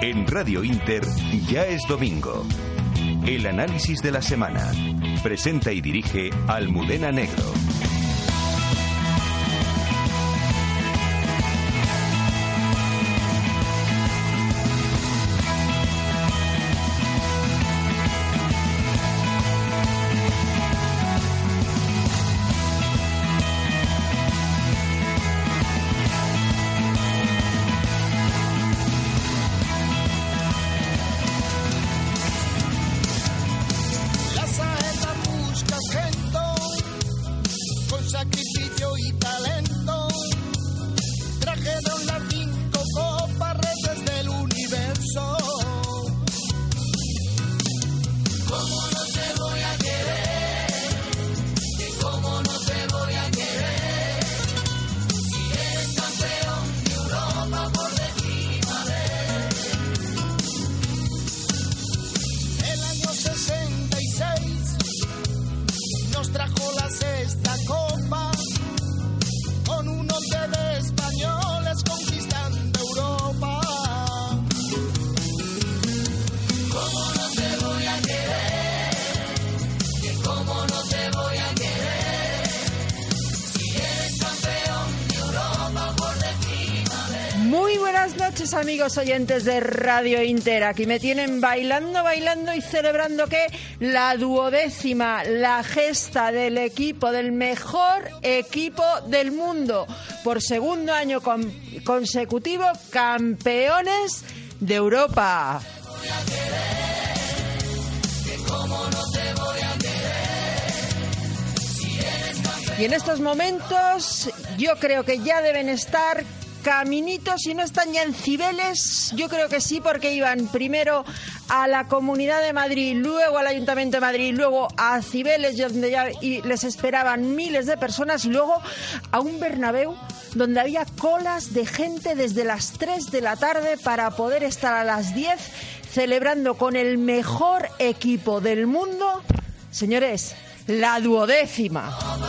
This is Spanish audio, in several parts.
En Radio Inter ya es domingo. El análisis de la semana. Presenta y dirige Almudena Negro. Oyentes de Radio Inter. Aquí me tienen bailando, bailando y celebrando que la duodécima, la gesta del equipo, del mejor equipo del mundo. Por segundo año con- consecutivo, campeones de Europa. Y en estos momentos yo creo que ya deben estar caminitos, si no están ya en Cibeles, yo creo que sí, porque iban primero a la Comunidad de Madrid, luego al Ayuntamiento de Madrid, luego a Cibeles, donde ya y les esperaban miles de personas, luego a un Bernabéu donde había colas de gente desde las 3 de la tarde para poder estar a las 10 celebrando con el mejor equipo del mundo, señores, la duodécima.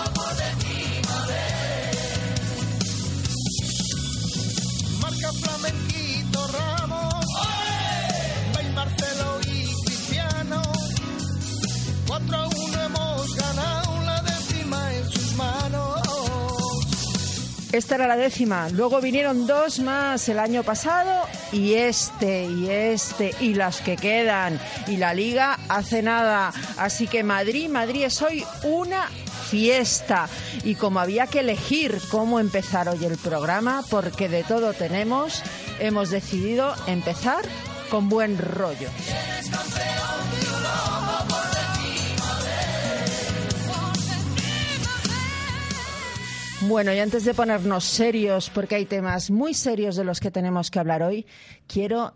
Esta era la décima. Luego vinieron dos más el año pasado y este y este y las que quedan. Y la liga hace nada. Así que Madrid, Madrid es hoy una fiesta. Y como había que elegir cómo empezar hoy el programa, porque de todo tenemos, hemos decidido empezar con buen rollo. Bueno, y antes de ponernos serios, porque hay temas muy serios de los que tenemos que hablar hoy, quiero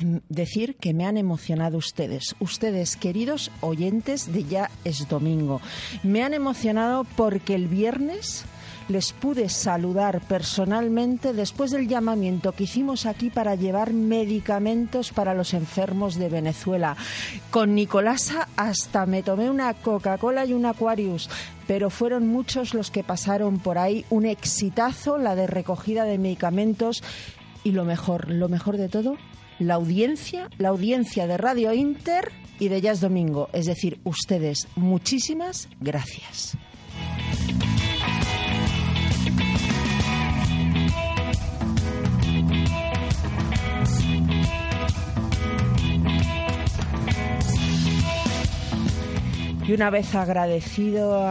em, decir que me han emocionado ustedes, ustedes queridos oyentes de Ya es Domingo. Me han emocionado porque el viernes les pude saludar personalmente después del llamamiento que hicimos aquí para llevar medicamentos para los enfermos de Venezuela. Con Nicolasa hasta me tomé una Coca-Cola y un Aquarius, pero fueron muchos los que pasaron por ahí. Un exitazo, la de recogida de medicamentos y lo mejor, lo mejor de todo, la audiencia, la audiencia de Radio Inter y de Jazz Domingo, es decir, ustedes, muchísimas gracias. Y una vez agradecido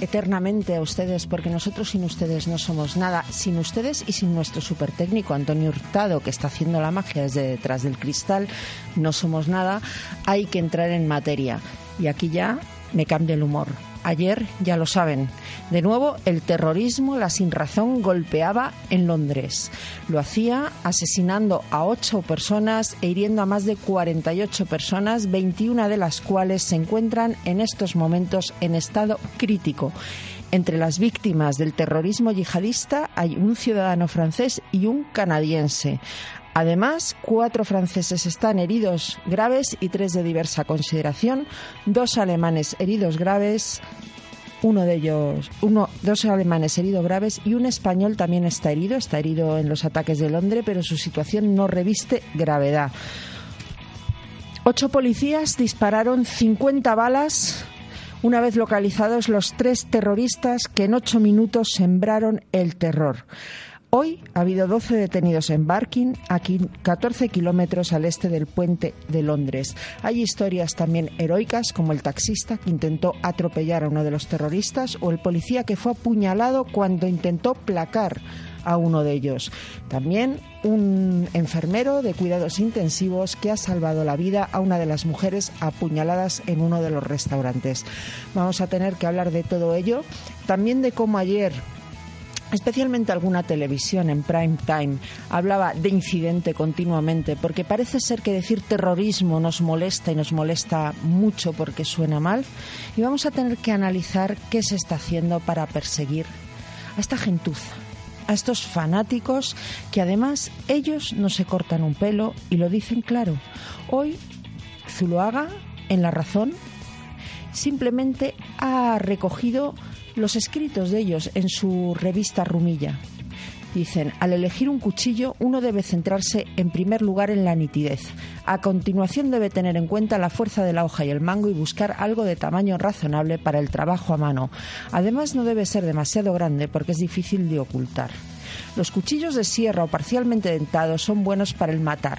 eternamente a ustedes, porque nosotros sin ustedes no somos nada, sin ustedes y sin nuestro super técnico Antonio Hurtado, que está haciendo la magia desde detrás del cristal, no somos nada, hay que entrar en materia. Y aquí ya me cambia el humor. Ayer, ya lo saben, de nuevo el terrorismo, la sinrazón, golpeaba en Londres. Lo hacía asesinando a ocho personas e hiriendo a más de 48 personas, 21 de las cuales se encuentran en estos momentos en estado crítico. Entre las víctimas del terrorismo yihadista hay un ciudadano francés y un canadiense. Además, cuatro franceses están heridos graves y tres de diversa consideración, dos alemanes heridos graves, uno de ellos, uno, dos alemanes heridos graves y un español también está herido, está herido en los ataques de Londres, pero su situación no reviste gravedad. Ocho policías dispararon 50 balas una vez localizados los tres terroristas que en ocho minutos sembraron el terror. Hoy ha habido 12 detenidos en Barking, aquí 14 kilómetros al este del puente de Londres. Hay historias también heroicas, como el taxista que intentó atropellar a uno de los terroristas o el policía que fue apuñalado cuando intentó placar a uno de ellos. También un enfermero de cuidados intensivos que ha salvado la vida a una de las mujeres apuñaladas en uno de los restaurantes. Vamos a tener que hablar de todo ello, también de cómo ayer especialmente alguna televisión en prime time, hablaba de incidente continuamente, porque parece ser que decir terrorismo nos molesta y nos molesta mucho porque suena mal, y vamos a tener que analizar qué se está haciendo para perseguir a esta gentuza, a estos fanáticos que además ellos no se cortan un pelo y lo dicen claro. Hoy Zuloaga, en La Razón, simplemente ha recogido los escritos de ellos en su revista Rumilla. Dicen, al elegir un cuchillo uno debe centrarse en primer lugar en la nitidez. A continuación debe tener en cuenta la fuerza de la hoja y el mango y buscar algo de tamaño razonable para el trabajo a mano. Además no debe ser demasiado grande porque es difícil de ocultar. Los cuchillos de sierra o parcialmente dentados son buenos para el matar.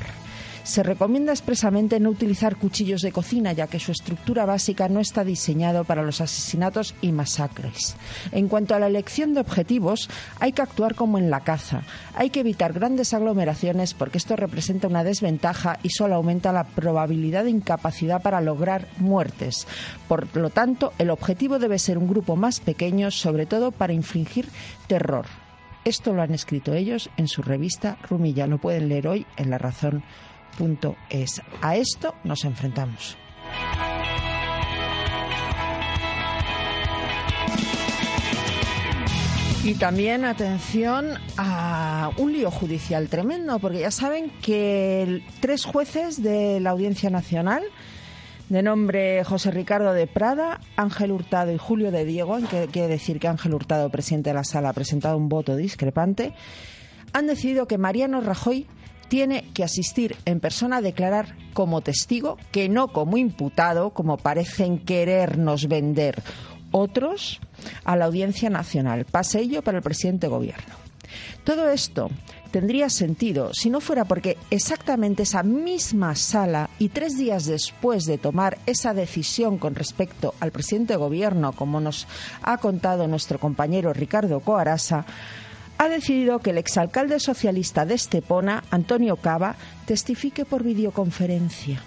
Se recomienda expresamente no utilizar cuchillos de cocina, ya que su estructura básica no está diseñado para los asesinatos y masacres. En cuanto a la elección de objetivos, hay que actuar como en la caza. Hay que evitar grandes aglomeraciones porque esto representa una desventaja y solo aumenta la probabilidad de incapacidad para lograr muertes. Por lo tanto, el objetivo debe ser un grupo más pequeño, sobre todo para infligir terror. Esto lo han escrito ellos en su revista Rumilla. Lo pueden leer hoy en La Razón es. A esto nos enfrentamos. Y también atención a un lío judicial tremendo, porque ya saben que tres jueces de la Audiencia Nacional, de nombre José Ricardo de Prada, Ángel Hurtado y Julio de Diego, en que quiere decir que Ángel Hurtado, presidente de la sala, ha presentado un voto discrepante, han decidido que Mariano Rajoy tiene que asistir en persona a declarar como testigo, que no como imputado, como parecen querernos vender otros, a la Audiencia Nacional. Pase ello para el presidente de Gobierno. Todo esto tendría sentido si no fuera porque exactamente esa misma sala y tres días después de tomar esa decisión con respecto al presidente de Gobierno, como nos ha contado nuestro compañero Ricardo Coarasa, ha decidido que el exalcalde socialista de Estepona, Antonio Cava, testifique por videoconferencia.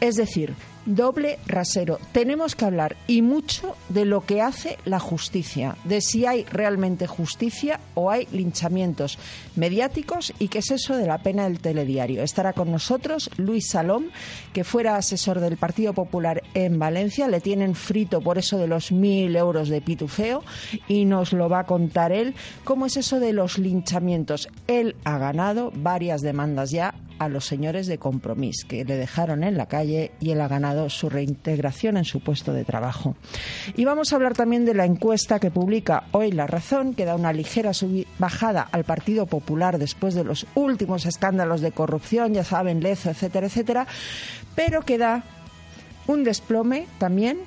Es decir, doble rasero. Tenemos que hablar y mucho de lo que hace la justicia, de si hay realmente justicia o hay linchamientos mediáticos y qué es eso de la pena del telediario. Estará con nosotros Luis Salom, que fuera asesor del Partido Popular en Valencia. Le tienen frito por eso de los mil euros de pitufeo y nos lo va a contar él. ¿Cómo es eso de los linchamientos? Él ha ganado varias demandas ya a los señores de Compromís, que le dejaron en la calle y él ha ganado su reintegración en su puesto de trabajo. Y vamos a hablar también de la encuesta que publica hoy La Razón, que da una ligera bajada al Partido Popular después de los últimos escándalos de corrupción, ya saben, Lezo, etcétera, etcétera, pero que da un desplome también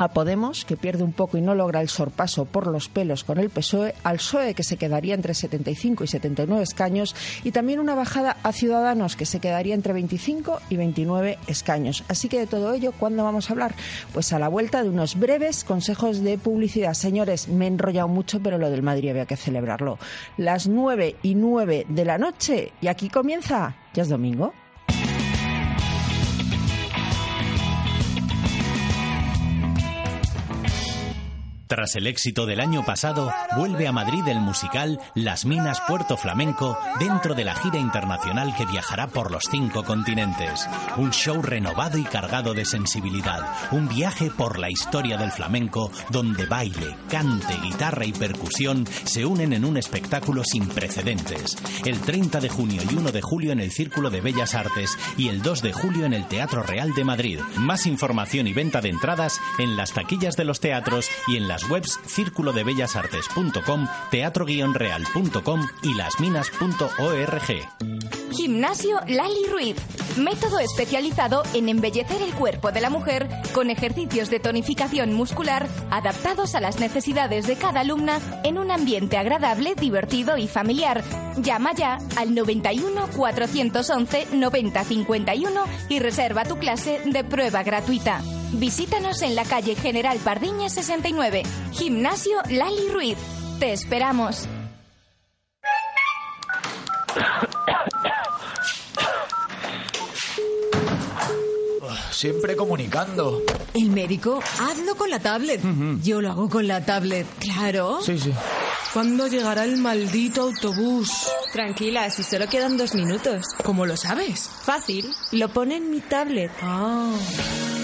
a Podemos, que pierde un poco y no logra el sorpaso por los pelos con el PSOE, al PSOE, que se quedaría entre 75 y 79 escaños, y también una bajada a Ciudadanos, que se quedaría entre 25 y 29 escaños. Así que de todo ello, ¿cuándo vamos a hablar? Pues a la vuelta de unos breves consejos de publicidad. Señores, me he enrollado mucho, pero lo del Madrid había que celebrarlo. Las 9 y 9 de la noche, y aquí comienza, ya es domingo. Tras el éxito del año pasado, vuelve a Madrid el musical Las Minas Puerto Flamenco dentro de la gira internacional que viajará por los cinco continentes. Un show renovado y cargado de sensibilidad. Un viaje por la historia del flamenco donde baile, cante, guitarra y percusión se unen en un espectáculo sin precedentes. El 30 de junio y 1 de julio en el Círculo de Bellas Artes y el 2 de julio en el Teatro Real de Madrid. Más información y venta de entradas en las taquillas de los teatros y en las webs círculodebellasartes.com, teatro-real.com y lasminas.org. Gimnasio Lali Ruiz. Método especializado en embellecer el cuerpo de la mujer con ejercicios de tonificación muscular adaptados a las necesidades de cada alumna en un ambiente agradable, divertido y familiar. Llama ya al 91 411 90 51 y reserva tu clase de prueba gratuita. Visítanos en la calle General Pardiña 69. Gimnasio Lali Ruiz. Te esperamos. Siempre comunicando. El médico, hazlo con la tablet. Yo lo hago con la tablet, claro. Sí, sí. ¿Cuándo llegará el maldito autobús? Tranquila, si solo quedan dos minutos. ¿Cómo lo sabes? Fácil, lo pone en mi tablet. Ah.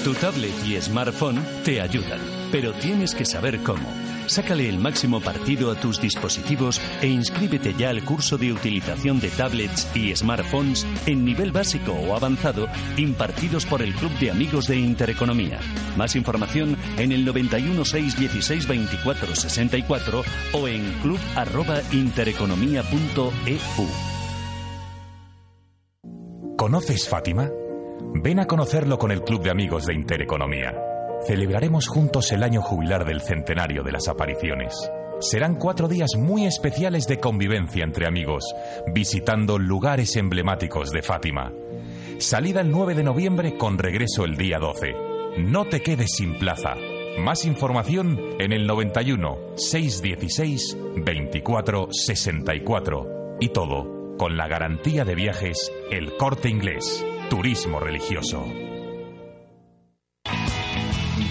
Tu tablet y smartphone te ayudan, pero tienes que saber cómo. Sácale el máximo partido a tus dispositivos e inscríbete ya al curso de utilización de tablets y smartphones en nivel básico o avanzado impartidos por el Club de Amigos de Intereconomía. Más información en el 91 616 24 64 o en club@intereconomía.eu. ¿Conoces Fátima? Ven a conocerlo con el Club de Amigos de Intereconomía. Celebraremos juntos el año jubilar del centenario de las apariciones. Serán cuatro días muy especiales de convivencia entre amigos, visitando lugares emblemáticos de Fátima. Salida el 9 de noviembre con regreso el día 12. No te quedes sin plaza. Más información en el 91 616 24 64. Y todo con la garantía de viajes El Corte Inglés. Turismo religioso.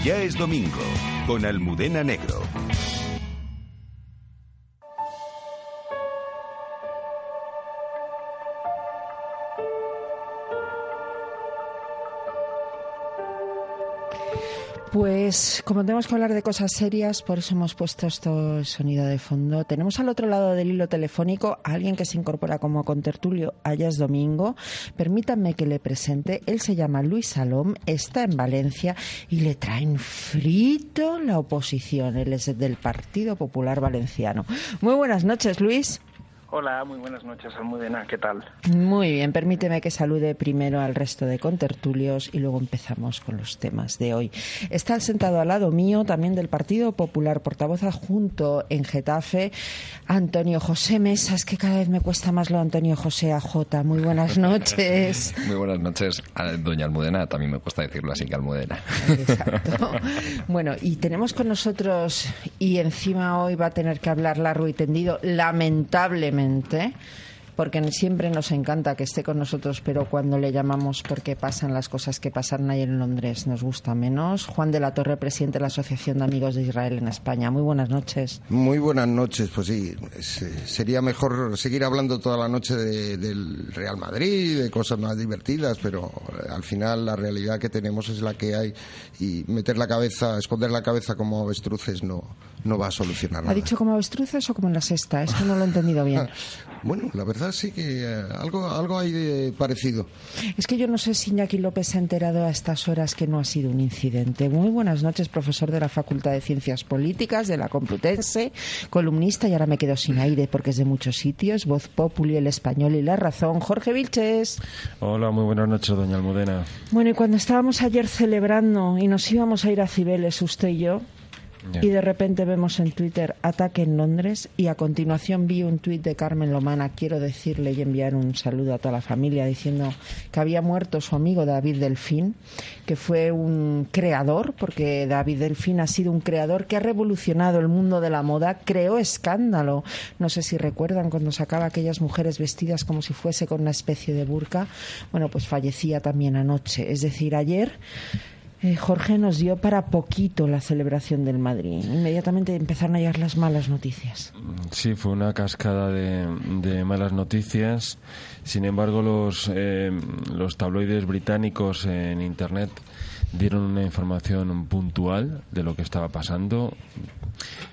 Ya es domingo, con Almudena Negro. Pues como tenemos que hablar de cosas serias, por eso hemos puesto esto sonido de fondo. Tenemos al otro lado del hilo telefónico a alguien que se incorpora como contertulio. Es domingo. Permítanme que le presente. Él se llama Luis Salom, está en Valencia y le traen frito la oposición. Él es del Partido Popular Valenciano. Muy buenas noches, Luis. Hola, muy buenas noches, Almudena. ¿Qué tal? Muy bien, permíteme que salude primero al resto de contertulios y luego empezamos con los temas de hoy. Está sentado al lado mío también del Partido Popular, portavoz adjunto en Getafe, Antonio José Mesas, que cada vez me cuesta más lo de Antonio José AJ. Muy buenas noches. Muy buenas noches, a doña Almudena. También me cuesta decirlo así que Almudena. Exacto. Bueno, y tenemos con nosotros, y encima hoy va a tener que hablar largo y tendido, lamentablemente, evidentemente porque siempre nos encanta que esté con nosotros, pero cuando le llamamos porque pasan las cosas que pasaron ayer en Londres nos gusta menos. Juan de la Torre, presidente de la Asociación de Amigos de Israel en España. Muy buenas noches. Muy buenas noches, pues sí, es- sería mejor seguir hablando toda la noche de- del Real Madrid, de cosas más divertidas, pero eh, al final la realidad que tenemos es la que hay y meter la cabeza, esconder la cabeza como avestruces no, no va a solucionar ¿Ha nada. dicho como avestruces o como en la sexta? Es que no lo he entendido bien. Bueno, la verdad sí que eh, algo, algo hay de parecido. Es que yo no sé si Iñaki López se ha enterado a estas horas que no ha sido un incidente. Muy buenas noches, profesor de la Facultad de Ciencias Políticas de la Complutense, columnista y ahora me quedo sin aire porque es de muchos sitios, Voz Populi, El Español y La Razón. Jorge Vilches. Hola, muy buenas noches, doña Almudena. Bueno, y cuando estábamos ayer celebrando y nos íbamos a ir a Cibeles, usted y yo, Y de repente vemos en Twitter ataque en Londres y a continuación vi un tuit de Carmen Lomana, quiero decirle y enviar un saludo a toda la familia diciendo que había muerto su amigo David Delfín, que fue un creador, porque David Delfín ha sido un creador que ha revolucionado el mundo de la moda, creó escándalo. No sé si recuerdan cuando sacaba aquellas mujeres vestidas como si fuese con una especie de burka. Bueno, pues fallecía también anoche. Es decir, ayer Eh, Jorge nos dio para poquito la celebración del Madrid. Inmediatamente empezaron a llegar las malas noticias. Sí, fue una cascada de, de malas noticias. Sin embargo, los, eh, los tabloides británicos en Internet dieron una información puntual de lo que estaba pasando,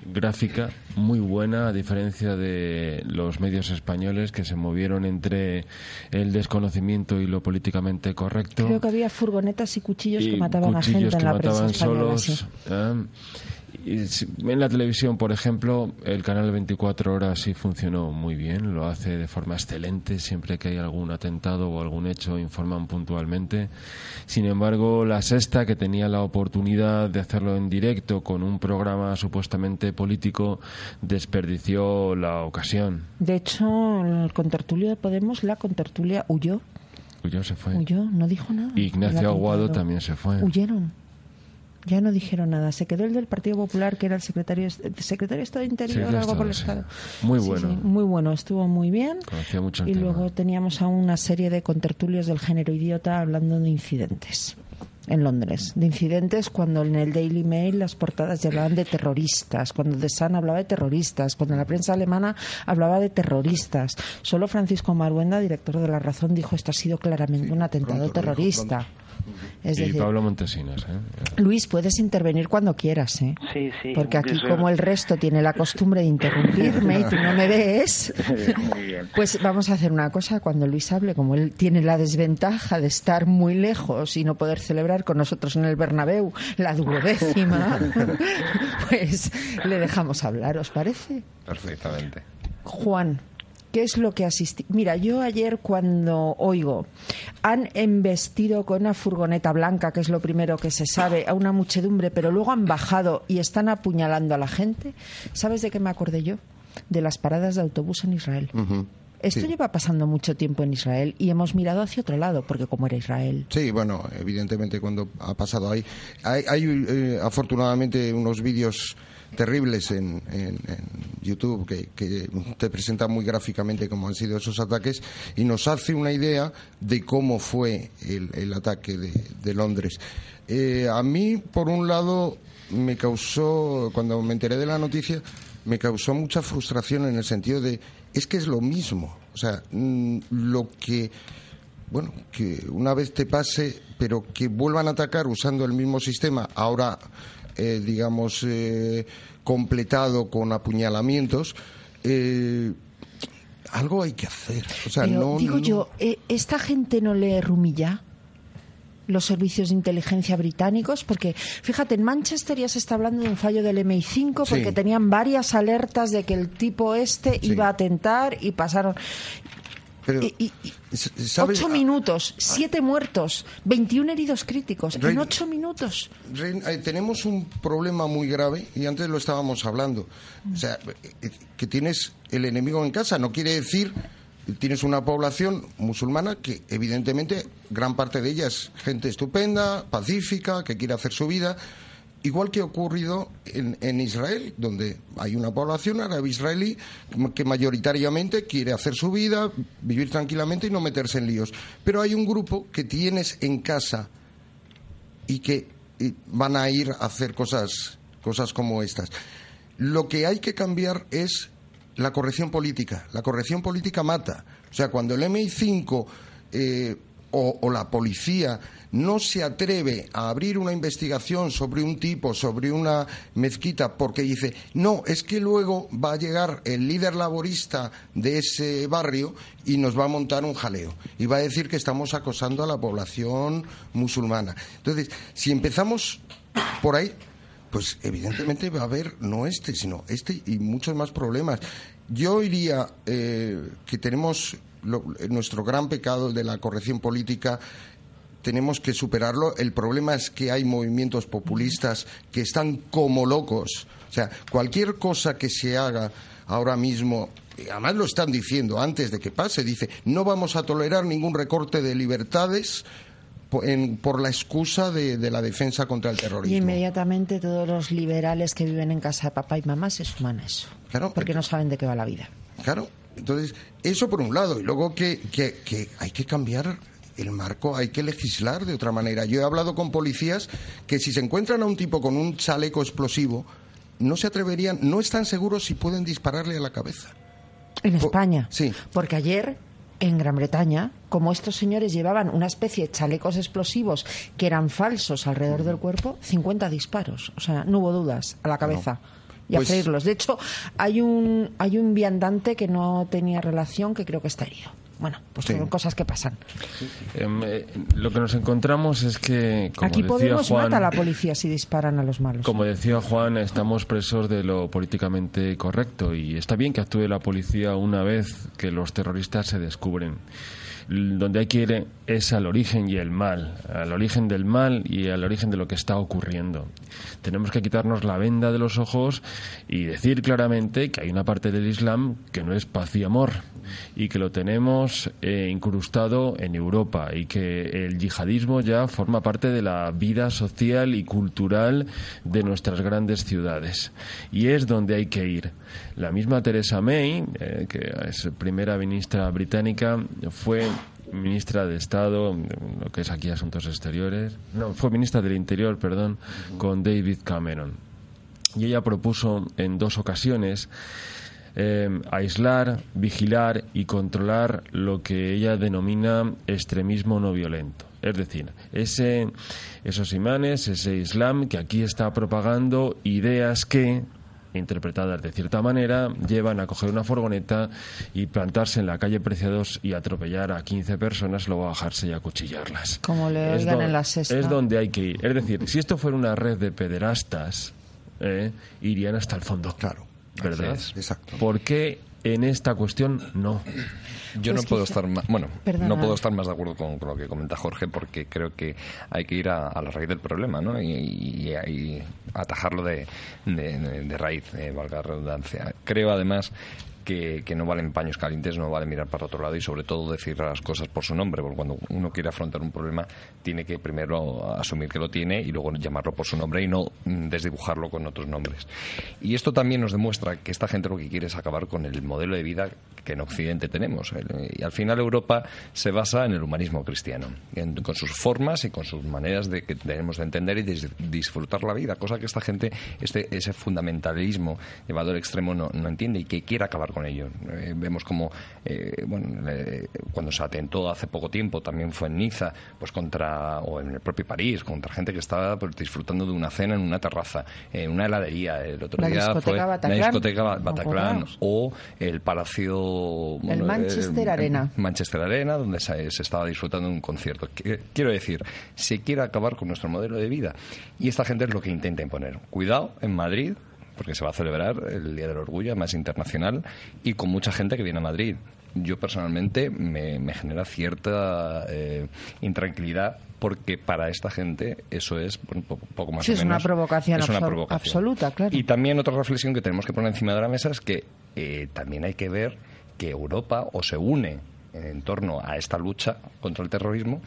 gráfica, muy buena, a diferencia de los medios españoles que se movieron entre el desconocimiento y lo políticamente correcto. Creo que había furgonetas y cuchillos que mataban a gente en la prensa mataban española. solos. sí. ¿eh? En la televisión, por ejemplo, el canal 24 horas sí funcionó muy bien, lo hace de forma excelente. Siempre que hay algún atentado o algún hecho, informan puntualmente. Sin embargo, la sexta, que tenía la oportunidad de hacerlo en directo con un programa supuestamente político, desperdició la ocasión. De hecho, el contertulio de Podemos, la contertulia huyó. Huyó, se fue. Huyó, no dijo nada. Y Ignacio Aguado también se fue. Huyeron. Ya no dijeron nada. Se quedó el del Partido Popular, que era el secretario, el secretario de Estado de Interior, Sí, algo por el Estado, sí. Muy Sí, bueno. sí, muy bueno, estuvo muy bien. Conocía mucho el Y tema. luego teníamos a una serie de contertulios del género idiota hablando de incidentes en Londres. De incidentes cuando en el Daily Mail las portadas ya hablaban de terroristas, cuando The Sun hablaba de terroristas, cuando la prensa alemana hablaba de terroristas. Solo Francisco Maruenda, director de La Razón, dijo esto ha sido claramente un atentado pronto lo dijo, terrorista. Es y decir, Pablo Montesinos. ¿eh? Luis, puedes intervenir cuando quieras, ¿eh? Sí, sí. Porque aquí, como el resto tiene la costumbre de interrumpirme y tú no me ves, Muy bien. pues vamos a hacer una cosa. Cuando Luis hable, como él tiene la desventaja de estar muy lejos y no poder celebrar con nosotros en el Bernabéu la duodécima, pues le dejamos hablar, ¿os parece? Perfectamente. Juan, ¿qué es lo que asistí? Mira, yo ayer cuando oigo, han embestido con una furgoneta blanca, que es lo primero que se sabe, a una muchedumbre, pero luego han bajado y están apuñalando a la gente, ¿sabes de qué me acordé yo? De las paradas de autobús en Israel. Esto Sí. lleva pasando mucho tiempo en Israel y hemos mirado hacia otro lado, porque como era Israel. Sí, bueno, evidentemente cuando ha pasado ahí. Hay, hay, eh, afortunadamente unos vídeos terribles en, YouTube que, te presentan muy gráficamente cómo han sido esos ataques y nos hace una idea de cómo fue el, ataque de, de Londres. Eh, a mí, por un lado, me causó, cuando me enteré de la noticia, me causó mucha frustración en el sentido de, es que es lo mismo. O sea, mm, lo que bueno, que una vez te pase, pero que vuelvan a atacar usando el mismo sistema, ahora, eh, digamos, eh, completado con apuñalamientos, eh, algo hay que hacer. O sea, Pero no, digo no- yo, ¿eh, ¿esta gente no le rumilla? los servicios de inteligencia británicos, porque fíjate, en Manchester ya se está hablando de un fallo del MI5 porque Sí. tenían varias alertas de que el tipo este Sí. iba a atentar y pasaron Pero, y- y- s- ¿sabes? ocho minutos, siete muertos, 21 heridos críticos en ocho minutos. Rein- eh, tenemos un problema muy grave y antes lo estábamos hablando. O sea, eh, que tienes el enemigo en casa no quiere decir tienes una población musulmana que evidentemente gran parte de ella es gente estupenda, pacífica, que quiere hacer su vida. Igual que ha ocurrido en, en Israel, donde hay una población árabe israelí que mayoritariamente quiere hacer su vida, vivir tranquilamente y no meterse en líos. Pero hay un grupo que tienes en casa y que van a ir a hacer cosas, cosas como estas. Lo que hay que cambiar es la corrección política. La corrección política mata. O sea, cuando el MI5 eh, o, la policía no se atreve a abrir una investigación sobre un tipo, sobre una mezquita, porque dice, no, es que luego va a llegar el líder laborista de ese barrio y nos va a montar un jaleo y va a decir que estamos acosando a la población musulmana. Entonces, si empezamos por ahí, pues evidentemente va a haber no este, sino este y muchos más problemas. Yo diría eh, que tenemos lo- nuestro gran pecado de la corrección política tenemos que superarlo. El problema es que hay movimientos populistas que están como locos. O sea, cualquier cosa que se haga ahora mismo, y además lo están diciendo antes de que pase, dice, no vamos a tolerar ningún recorte de libertades en- por la excusa de, de la defensa contra el Y terrorismo. inmediatamente todos los liberales que viven en casa de papá y mamá se suman a eso. porque no saben de qué va la vida. Claro, entonces, eso por un lado. Y luego que, que, que hay que cambiar el marco hay que legislar de otra manera. Yo he hablado con policías que si se encuentran a un tipo con un chaleco explosivo, no se atreverían, no están seguros si pueden dispararle a la cabeza. En España. Sí. Porque ayer en Gran Bretaña, como estos señores llevaban una especie de chalecos explosivos que eran falsos alrededor del cuerpo, 50 disparos. O sea, no hubo dudas a la cabeza. Y a Pues- freírlos. De hecho, hay un, hay un viandante que no tenía relación que creo que está herido. Bueno, pues Sí. son cosas que pasan. Em, eh, lo que nos encontramos es que, como Aquí decía Podemos Juan, mata a la policía si disparan a los malos. Como decía Juan, estamos presos de lo políticamente correcto y está bien que actúe la policía una vez que los terroristas se descubren. Donde hay que ir es al origen y el mal, al origen del mal y al origen de lo que está ocurriendo. Tenemos que quitarnos la venda de los ojos y decir claramente que hay una parte del Islam que no es paz y amor y que lo tenemos eh, incrustado en Europa y que el yihadismo ya forma parte de la vida social y cultural de nuestras grandes ciudades. Y es donde hay que ir. La misma Theresa May, eh, que es primera ministra británica, fue ministra de Estado, lo que es aquí Asuntos Exteriores, no, fue ministra del Interior, perdón, con David Cameron. Y ella propuso en dos ocasiones eh, aislar, vigilar y controlar lo que ella denomina extremismo no violento. Es decir, ese, esos imanes, ese Islam que aquí está propagando ideas que, interpretadas de cierta manera, llevan a coger una furgoneta y plantarse en la calle Preciados y atropellar a 15 personas, luego bajarse y acuchillarlas. Como le Es oigan en la sexta. Es donde hay que ir. Es decir, si esto fuera una red de pederastas, eh, irían hasta el fondo. Claro. ¿Verdad? Exacto. ¿Por qué en esta cuestión no? Yo Pues no puedo estar más, bueno, Perdona. no puedo estar más de acuerdo con, con lo que comenta Jorge porque creo que hay que ir a, a la raíz del problema, ¿no? Y, y- y atajarlo de, de- de raíz, eh, valga la redundancia. Creo además que, no valen paños calientes, no vale mirar para otro lado y sobre todo decir las cosas por su nombre, porque cuando uno quiere afrontar un problema tiene que primero asumir que lo tiene y luego llamarlo por su nombre y no desdibujarlo con otros nombres. Y esto también nos demuestra que esta gente lo que quiere es acabar con el modelo de vida que en Occidente tenemos. Y al final Europa se basa en el humanismo cristiano, con sus formas y con sus maneras de que tenemos de entender y disfrutar la vida, cosa que esta gente, este, ese fundamentalismo llevado al extremo no, no entiende y que quiere acabar con ello. Eh, vemos como eh, bueno, cuando se atentó hace poco tiempo, también fue en Niza, pues contra, o en el propio París, contra gente que estaba pues, disfrutando de una cena en una terraza, en una heladería. El otro La día discoteca fue Bataclan, la discoteca Ba- ¿os Bataclan o el Palacio... bueno, Manchester eh, Arena. Manchester Arena, donde se, se estaba disfrutando de un concierto. Qu- Quiero decir, se quiere acabar con nuestro modelo de vida. Y esta gente es lo que intenta imponer. Cuidado, en Madrid, porque se va a celebrar el Día del Orgullo, más internacional, y con mucha gente que viene a Madrid. Yo personalmente me, me genera cierta eh, intranquilidad porque para esta gente eso es poco más Sí, o es una provocación, es una provocación. absoluta, claro. Y también otra reflexión que tenemos que poner encima de la mesa es que eh, también hay que ver que Europa o se une en torno a esta lucha contra el terrorismo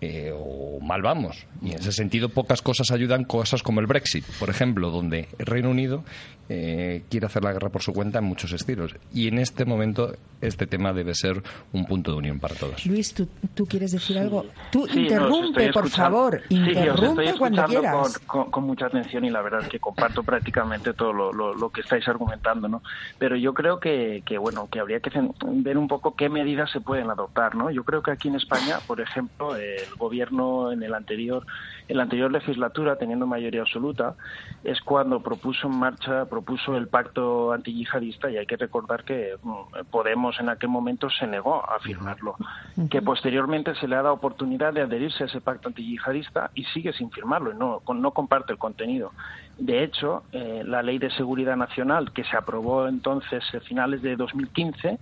eh, o mal vamos. Y en ese sentido pocas cosas ayudan, cosas como el Brexit, por ejemplo, donde el Reino Unido eh, quiere hacer la guerra por su cuenta en muchos estilos. Y en este momento este tema debe ser un punto de unión para todos. Luis, ¿tú, tú quieres decir algo? Tú Sí, interrumpe, por favor. Sí, sí, os interrumpe cuando escuchando quieras. Con, con- con mucha atención y la verdad es que comparto prácticamente todo lo, lo- lo que estáis argumentando, ¿no? Pero yo creo que, que, bueno, que habría que ver un poco qué medidas se pueden adoptar, ¿no? Yo creo que aquí en España, por ejemplo, el gobierno en el anterior en la anterior legislatura, teniendo mayoría absoluta, es cuando propuso en marcha, propuso el pacto antiyihadista y hay que recordar que mm, Podemos en aquel momento se negó a firmarlo, que posteriormente se le ha dado oportunidad de adherirse a ese pacto antiyihadista y sigue sin firmarlo y no, no comparte el contenido. De hecho, eh, la Ley de Seguridad Nacional, que se aprobó entonces a finales de 2015,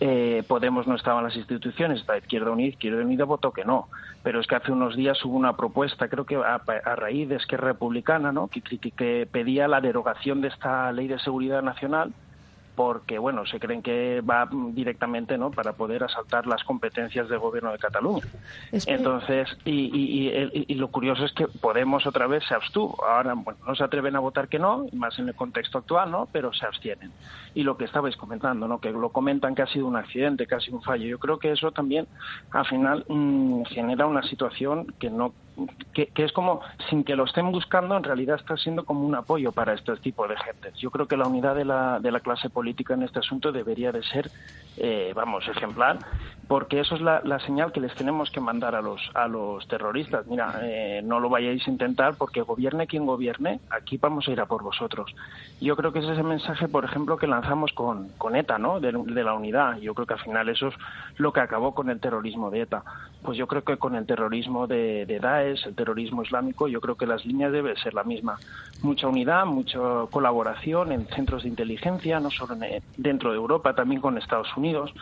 eh, Podemos no estaba en las instituciones, la Izquierda Unida, Izquierda Unida votó que no. Pero es que hace unos días hubo una propuesta, creo que a, a raíz de Esquerra Republicana, ¿no? que, pedía la derogación de esta Ley de Seguridad Nacional porque bueno se creen que va directamente no para poder asaltar las competencias del gobierno de Cataluña. Entonces y, y- y- y lo curioso es que Podemos otra vez se abstuvo. Ahora bueno no se atreven a votar que no más en el contexto actual no pero se abstienen. Y lo que estabais comentando no que lo comentan que ha sido un accidente que ha sido un fallo yo creo que eso también al final mm, genera una situación que no que, que es como sin que lo estén buscando en realidad está siendo como un apoyo para este tipo de gente. Yo creo que la unidad de la, de la clase política en este asunto debería de ser eh, vamos ejemplar porque eso es la, la señal que les tenemos que mandar a los a los terroristas. Mira eh, no lo vayáis a intentar porque gobierne quien gobierne aquí vamos a ir a por vosotros. Yo creo que ese es el mensaje por ejemplo que lanzamos con, con ETA no de, de la unidad. Yo creo que al final eso es lo que acabó con el terrorismo de ETA. Pues yo creo que con el terrorismo de, de Daesh el terrorismo islámico yo creo que las líneas deben ser la misma mucha unidad mucha colaboración en centros de inteligencia no solo en- dentro de Europa también con Estados Unidos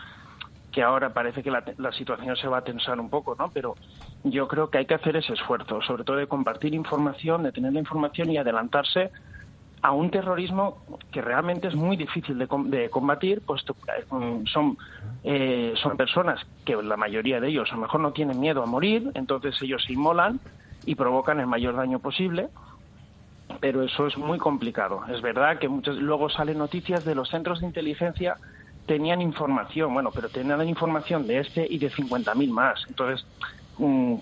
que ahora parece que la, la situación se va a tensar un poco, ¿no? Pero yo creo que hay que hacer ese esfuerzo, sobre todo de compartir información, de tener la información y adelantarse a un terrorismo que realmente es muy difícil de, de combatir, puesto eh, son, eh, son personas que la mayoría de ellos a lo mejor no tienen miedo a morir, entonces ellos se inmolan y provocan el mayor daño posible pero eso es muy complicado. Es verdad que muchas, luego salen noticias de los centros de inteligencia tenían información, bueno, pero tenían información de este y de 50.000 más. Entonces, mm,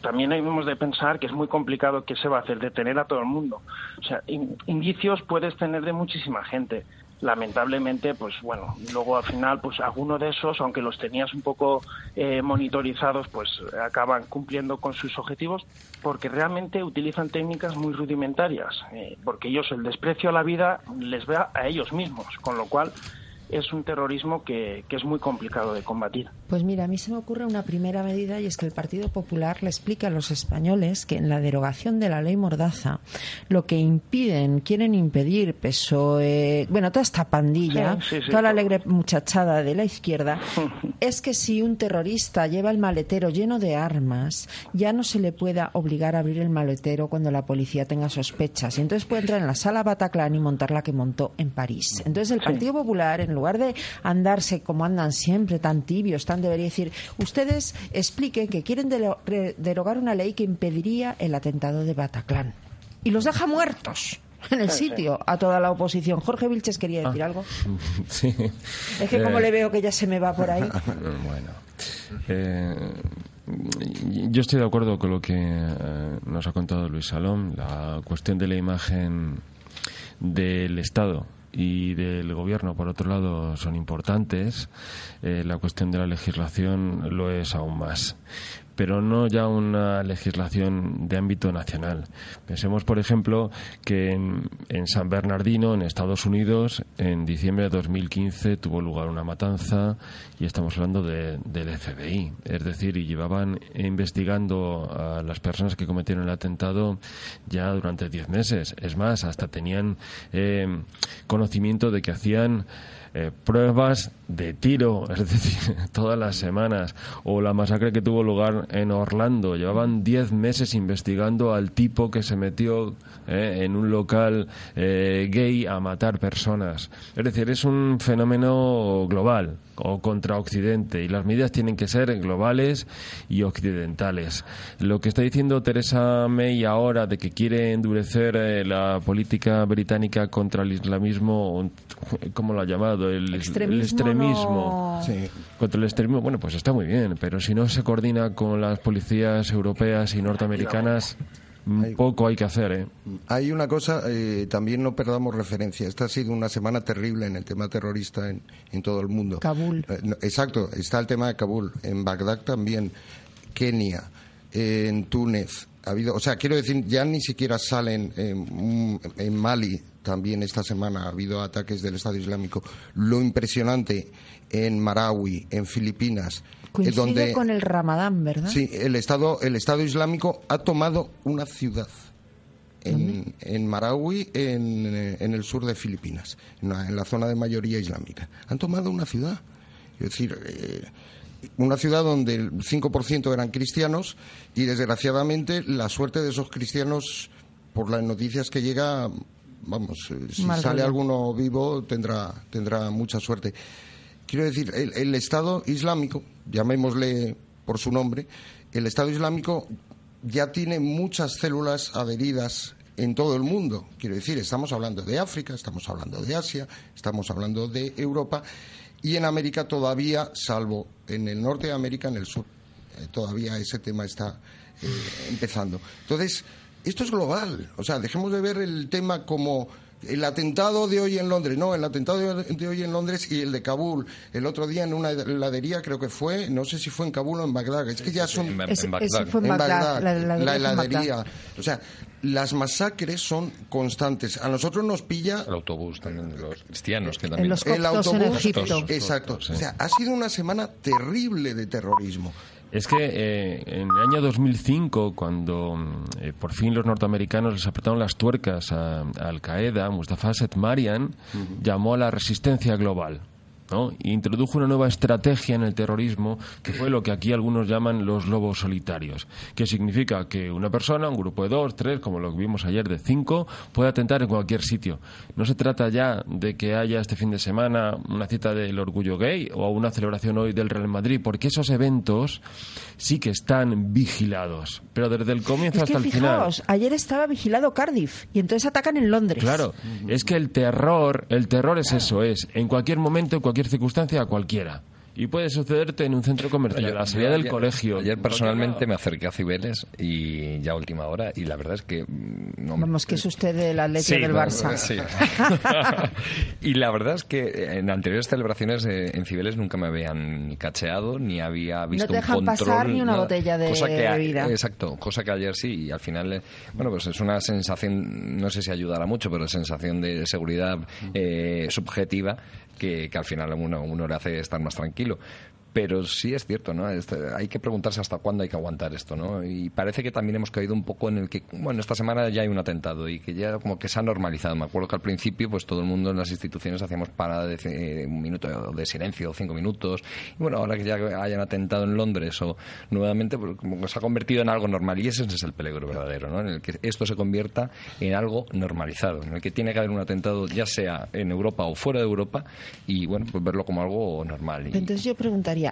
también hemos de pensar que es muy complicado qué se va a hacer, detener a todo el mundo. O sea, in- indicios puedes tener de muchísima gente. Lamentablemente, pues bueno, luego al final, pues alguno de esos, aunque los tenías un poco eh, monitorizados, pues acaban cumpliendo con sus objetivos porque realmente utilizan técnicas muy rudimentarias, eh, porque ellos el desprecio a la vida les ve a ellos mismos, con lo cual es un terrorismo que, que es muy complicado de combatir. Pues mira, a mí se me ocurre una primera medida y es que el Partido Popular le explica a los españoles que en la derogación de la ley Mordaza lo que impiden, quieren impedir PSOE, bueno, toda esta pandilla, Sí, sí, sí, toda la alegre muchachada de la izquierda, es que si un terrorista lleva el maletero lleno de armas, ya no se le pueda obligar a abrir el maletero cuando la policía tenga sospechas. Y entonces puede entrar en la sala Bataclan y montar la que montó en París. Entonces el Partido Popular, en lugar de andarse como andan siempre, tan tibios, tan debería decir, ustedes expliquen que quieren derogar una ley que impediría el atentado de Bataclan. Y los deja muertos en el sitio a toda la oposición. Jorge Vilches quería decir algo. Sí. Es que como Eh, le veo que ya se me va por ahí. bueno. Eh, yo estoy de acuerdo con lo que eh, nos ha contado Luis Salom. La cuestión de la imagen del Estado y del gobierno, por otro lado, son importantes. Eh, la cuestión de la legislación lo es aún más. Pero no ya una legislación de ámbito nacional. Pensemos, por ejemplo, que en, en San Bernardino, en Estados Unidos, en diciembre de 2015 tuvo lugar una matanza y estamos hablando de- del FBI. Es decir, y llevaban investigando a las personas que cometieron el atentado ya durante 10 meses. Es más, hasta tenían eh, conocimiento de que hacían eh, pruebas de tiro, es decir, todas las semanas. O la masacre que tuvo lugar en Orlando. Llevaban 10 meses investigando al tipo que se metió eh, en un local eh, gay a matar personas. Es decir, es un fenómeno global o contra Occidente y las medidas tienen que ser globales y occidentales. Lo que está diciendo Teresa May ahora de que quiere endurecer eh, la política británica contra el islamismo, ¿cómo lo ha llamado? El, el Extremismo extremismo. Contra el extremismo, bueno, pues está muy bien, pero si no se coordina con las policías europeas y norteamericanas, un poco hay que hacer, ¿eh? Hay una cosa, eh, también no perdamos referencia. Esta ha sido una semana terrible en el tema terrorista en, en todo el mundo. Kabul. Eh, no, exacto, está el tema de Kabul. En Bagdad también. Kenia, en Túnez. Ha habido, o sea, quiero decir, ya ni siquiera salen en, en Mali. También esta semana ha habido ataques del Estado Islámico. Lo impresionante en Marawi, en Filipinas, Coincide donde con el Ramadán, ¿verdad? Sí, el Estado, el Estado Islámico ha tomado una ciudad en, en Marawi, en, en el sur de Filipinas, en la, en la zona de mayoría islámica. Han tomado una ciudad. Es decir, eh, una ciudad donde el 5% eran cristianos y desgraciadamente la suerte de esos cristianos, por las noticias que llega, vamos, eh, si sale alguno vivo tendrá, tendrá mucha suerte. Quiero decir, el, el Estado Islámico, llamémosle por su nombre, el Estado Islámico ya tiene muchas células adheridas en todo el mundo. Quiero decir, estamos hablando de África, estamos hablando de Asia, estamos hablando de Europa y en América todavía, salvo en el norte de América, en el sur, eh, todavía ese tema está eh, empezando. Entonces, esto es global. O sea, dejemos de ver el tema como el atentado de hoy en Londres. No, el atentado de, hoy en Londres y el de Kabul. El otro día en una heladería, creo que fue, no sé si fue en Kabul o en Bagdad. Es que ya son. en- en Bagdad. ese fue en En Bagdad, la heladería la en. O sea, las masacres son constantes. A nosotros nos pilla. El autobús también, los cristianos que también. el autobús. Exacto. O sea, ha sido una semana terrible de terrorismo. Es que eh, en el año 2005, cuando eh, por fin los norteamericanos les apretaron las tuercas a, a Al Qaeda, Mustafa Setmarian llamó a la resistencia global. ¿No? Introdujo una nueva estrategia en el terrorismo que fue lo que aquí algunos llaman los lobos solitarios, que significa que una persona, un grupo de dos, tres, como lo que vimos ayer de cinco, puede atentar en cualquier sitio. No se trata ya de que haya este fin de semana una cita del orgullo gay o una celebración hoy del Real Madrid, porque esos eventos sí que están vigilados, pero desde el comienzo Es hasta el final. fijaos, ayer estaba vigilado Cardiff y entonces atacan en Londres. Claro, es que el terror, el terror es eso, es en cualquier momento, en cualquier circunstancia, a cualquiera. Y puede sucederte en un centro comercial, a la salida del ayer- colegio. Ayer personalmente me acerqué a Cibeles y ya a última hora y la verdad es que mm, no me- Vamos, que es usted del Atlético Sí, del Barça. sí. y la verdad es que en anteriores celebraciones eh, en Cibeles nunca me habían ni cacheado ni había visto te un dejan control. pasar ni una nada. botella de cosa que, a- bebida. Exacto, cosa que ayer sí y al final, eh, bueno, pues es una sensación, no sé si ayudará mucho, pero sensación de seguridad eh, subjetiva que, que al final uno, uno le hace estar más tranquilo. Pero sí es cierto, ¿no? Este, hay que preguntarse hasta cuándo hay que aguantar esto, ¿no? Y parece que también hemos caído un poco en el que, bueno, esta semana ya hay un atentado y que ya como que se ha normalizado. Me acuerdo que al principio, pues todo el mundo en las instituciones hacíamos parada de eh, un minuto de silencio, cinco minutos. Y bueno, ahora que ya hayan atentado en Londres o nuevamente, pues como que se ha convertido en algo normal. Y ese es el peligro verdadero, ¿no? En el que esto se convierta en algo normalizado, en el que tiene que haber un atentado, ya sea en Europa o fuera de Europa, y bueno, pues verlo como algo normal. Entonces yo preguntaría,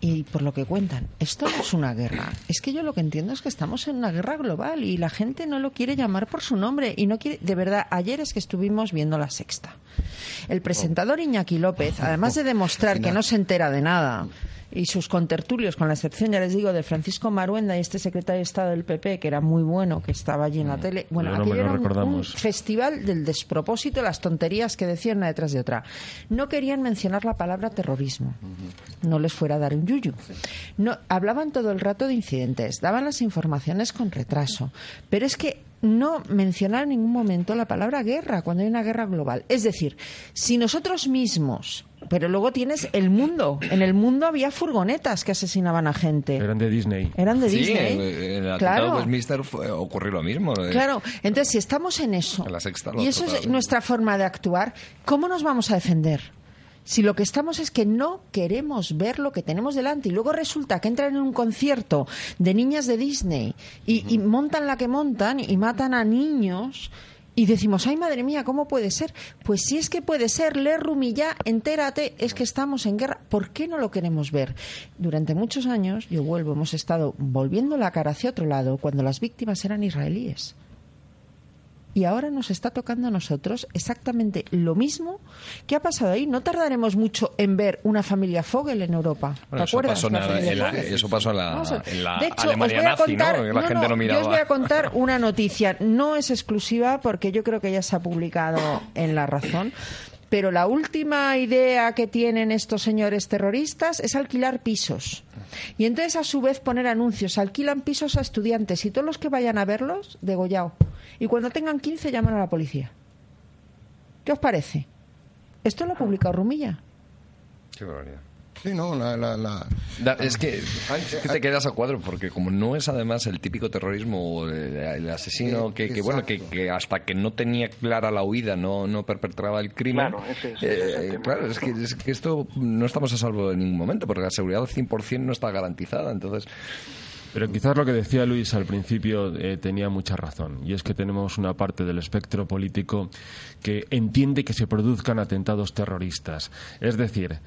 y por lo que cuentan, esto no es una guerra. Es que yo lo que entiendo es que estamos en una guerra global y la gente no lo quiere llamar por su nombre y no quiere. De verdad, ayer es que estuvimos viendo la sexta. El presentador Iñaki López, además de demostrar que no se entera de nada y sus contertulios, con la excepción, ya les digo, de Francisco Maruenda y este secretario de Estado del PP, que era muy bueno, que estaba allí en la tele. Bueno, no lo era un- festival del despropósito, las tonterías que decían una detrás de otra. No querían mencionar la palabra terrorismo. No les fuera a dar un yuyu. No, hablaban todo el rato de incidentes, daban las informaciones con retraso. Pero es que no mencionaron en ningún momento la palabra guerra cuando hay una guerra global. Es decir, si nosotros mismos, pero luego tienes el mundo, en el mundo había furgonetas que asesinaban a gente. Eran de Disney. Eran de sí, Disney. en en el atentado Claro. de Westminster fue- ocurrió lo mismo. eh. Claro, entonces si estamos en eso En la sexta y eso es nuestra forma de actuar, ¿cómo nos vamos a defender? Si lo que estamos es que no queremos ver lo que tenemos delante y luego resulta que entran en un concierto de niñas de Disney y, y montan la que montan y matan a niños y decimos, ay madre mía, ¿cómo puede ser? Pues si es que puede ser, le rumilla, entérate, es que estamos en guerra. ¿Por qué no lo queremos ver? Durante muchos años, yo vuelvo, hemos estado volviendo la cara hacia otro lado cuando las víctimas eran israelíes. Y ahora nos está tocando a nosotros exactamente lo mismo que ha pasado ahí. No tardaremos mucho en ver una familia Fogel en Europa. ¿Te Bueno, eso acuerdas? pasó, en La eso pasó en la, en de hecho, os Alemania voy a nazi, contar, ¿no? Gente yo os voy a contar una noticia. No es exclusiva porque yo creo que ya se ha publicado en La Razón. Pero la última idea que tienen estos señores terroristas es alquilar pisos. Y entonces, a su vez, poner anuncios. Alquilan pisos a estudiantes y todos los que vayan a verlos, degollado. Y cuando tengan 15, llaman a la policía. ¿Qué os parece? Esto lo ha publicado Rumilla. Sí, no, la... la, la- Da- es, que, es que te quedas a cuadro porque como no es además el típico terrorismo o el, el asesino que, que, bueno que, que hasta que no tenía clara la huida no, no perpetraba el crimen Claro, ese es- eh, el claro es que, es que esto no estamos a salvo en ningún momento porque la seguridad al 100% no está garantizada entonces Pero quizás lo que decía Luis al principio eh, tenía mucha razón, y es que tenemos una parte del espectro político que entiende que se produzcan atentados terroristas. Es decir,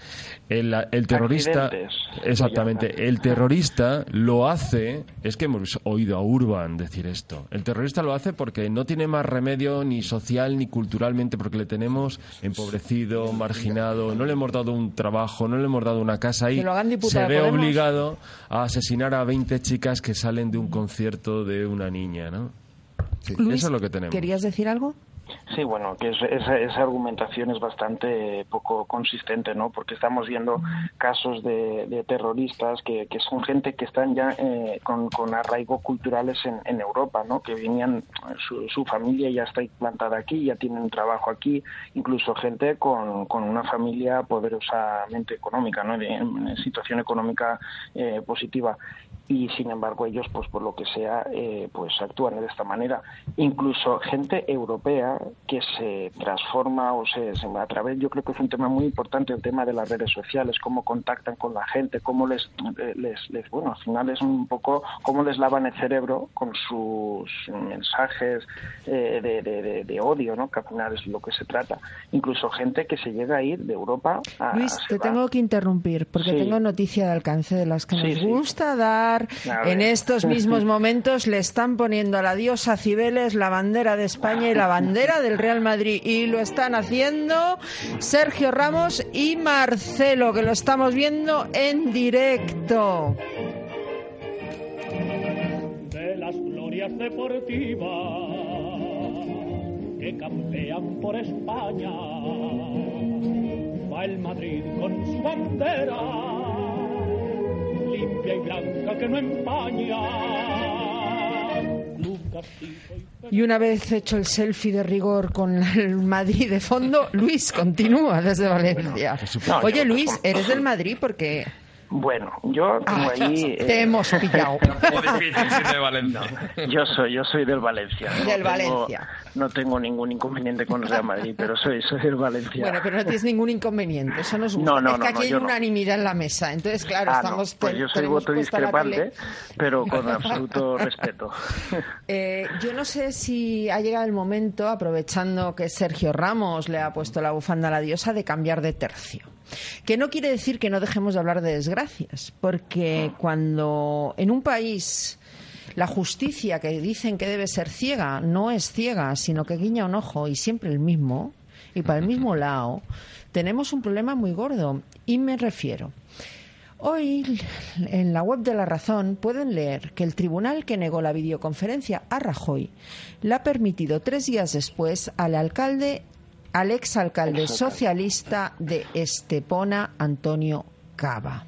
el, el terrorista. Accidentes. Exactamente, el terrorista lo hace. Es que hemos oído a Urban decir esto. El terrorista lo hace porque no tiene más remedio ni social ni culturalmente, porque le tenemos empobrecido, marginado, no le hemos dado un trabajo, no le hemos dado una casa y se ve obligado a asesinar a 20 chicas que salen de un concierto de una niña, ¿no? Luis, Eso es lo que tenemos. ¿Querías decir algo? Sí, bueno, que es- esa, esa argumentación es bastante poco consistente, ¿no? Porque estamos viendo casos de, de terroristas que, que son gente que están ya eh, con, con arraigos culturales en, en Europa, ¿no? Que venían, su, su familia ya está implantada aquí, ya tienen trabajo aquí, incluso gente con, con una familia poderosamente económica, ¿no? De- en situación económica eh, positiva y sin embargo ellos pues por lo que sea eh, pues actúan de esta manera incluso gente europea que se transforma o se, se- a través yo creo que es un tema muy importante el tema de las redes sociales cómo contactan con la gente cómo les eh, les, les- bueno al final es un poco cómo les lavan el cerebro con sus mensajes eh, de, de- de- de odio no que al final es lo que se trata incluso gente que se llega a ir de Europa a Luis, te tengo que interrumpir porque Sí. tengo noticia de alcance de las que Sí, nos sí. gusta dar. En estos mismos momentos le están poniendo a la diosa Cibeles la bandera de España y la bandera del Real Madrid. Y lo están haciendo Sergio Ramos y Marcelo, que lo estamos viendo en directo. de las glorias deportivas que campean por España. Va el Madrid con su bandera, limpia y blanca que no empaña. Y una vez hecho el selfie de rigor con el Madrid de fondo, Luis continúa desde Valencia. Oye, Luis, ¿eres del Madrid? Porque Bueno, yo tengo Ah, ahí... te eh, hemos pillado. Yo soy, yo soy del Valencia. No Del tengo- Valencia. No tengo ningún inconveniente con el Real Madrid, pero soy, soy del Valencia. Bueno, pero no tienes ningún inconveniente, eso nos gusta. No, no, es que no, aquí no, hay no. unanimidad en la mesa, entonces claro, Ah, no, estamos pues yo soy voto discrepante, pero con absoluto respeto. Eh, yo no sé si ha llegado el momento, aprovechando que Sergio Ramos le ha puesto la bufanda a la diosa, de cambiar de tercio. Que no quiere decir que no dejemos de hablar de desgracias, porque cuando en un país la justicia que dicen que debe ser ciega no es ciega, sino que guiña un ojo y siempre el mismo, y para el mismo lado, tenemos un problema muy gordo. Y me refiero. Hoy, en la web de La Razón, pueden leer que el tribunal que negó la videoconferencia a Rajoy le ha permitido tres días después al alcalde, al exalcalde socialista de Estepona, Antonio Cava.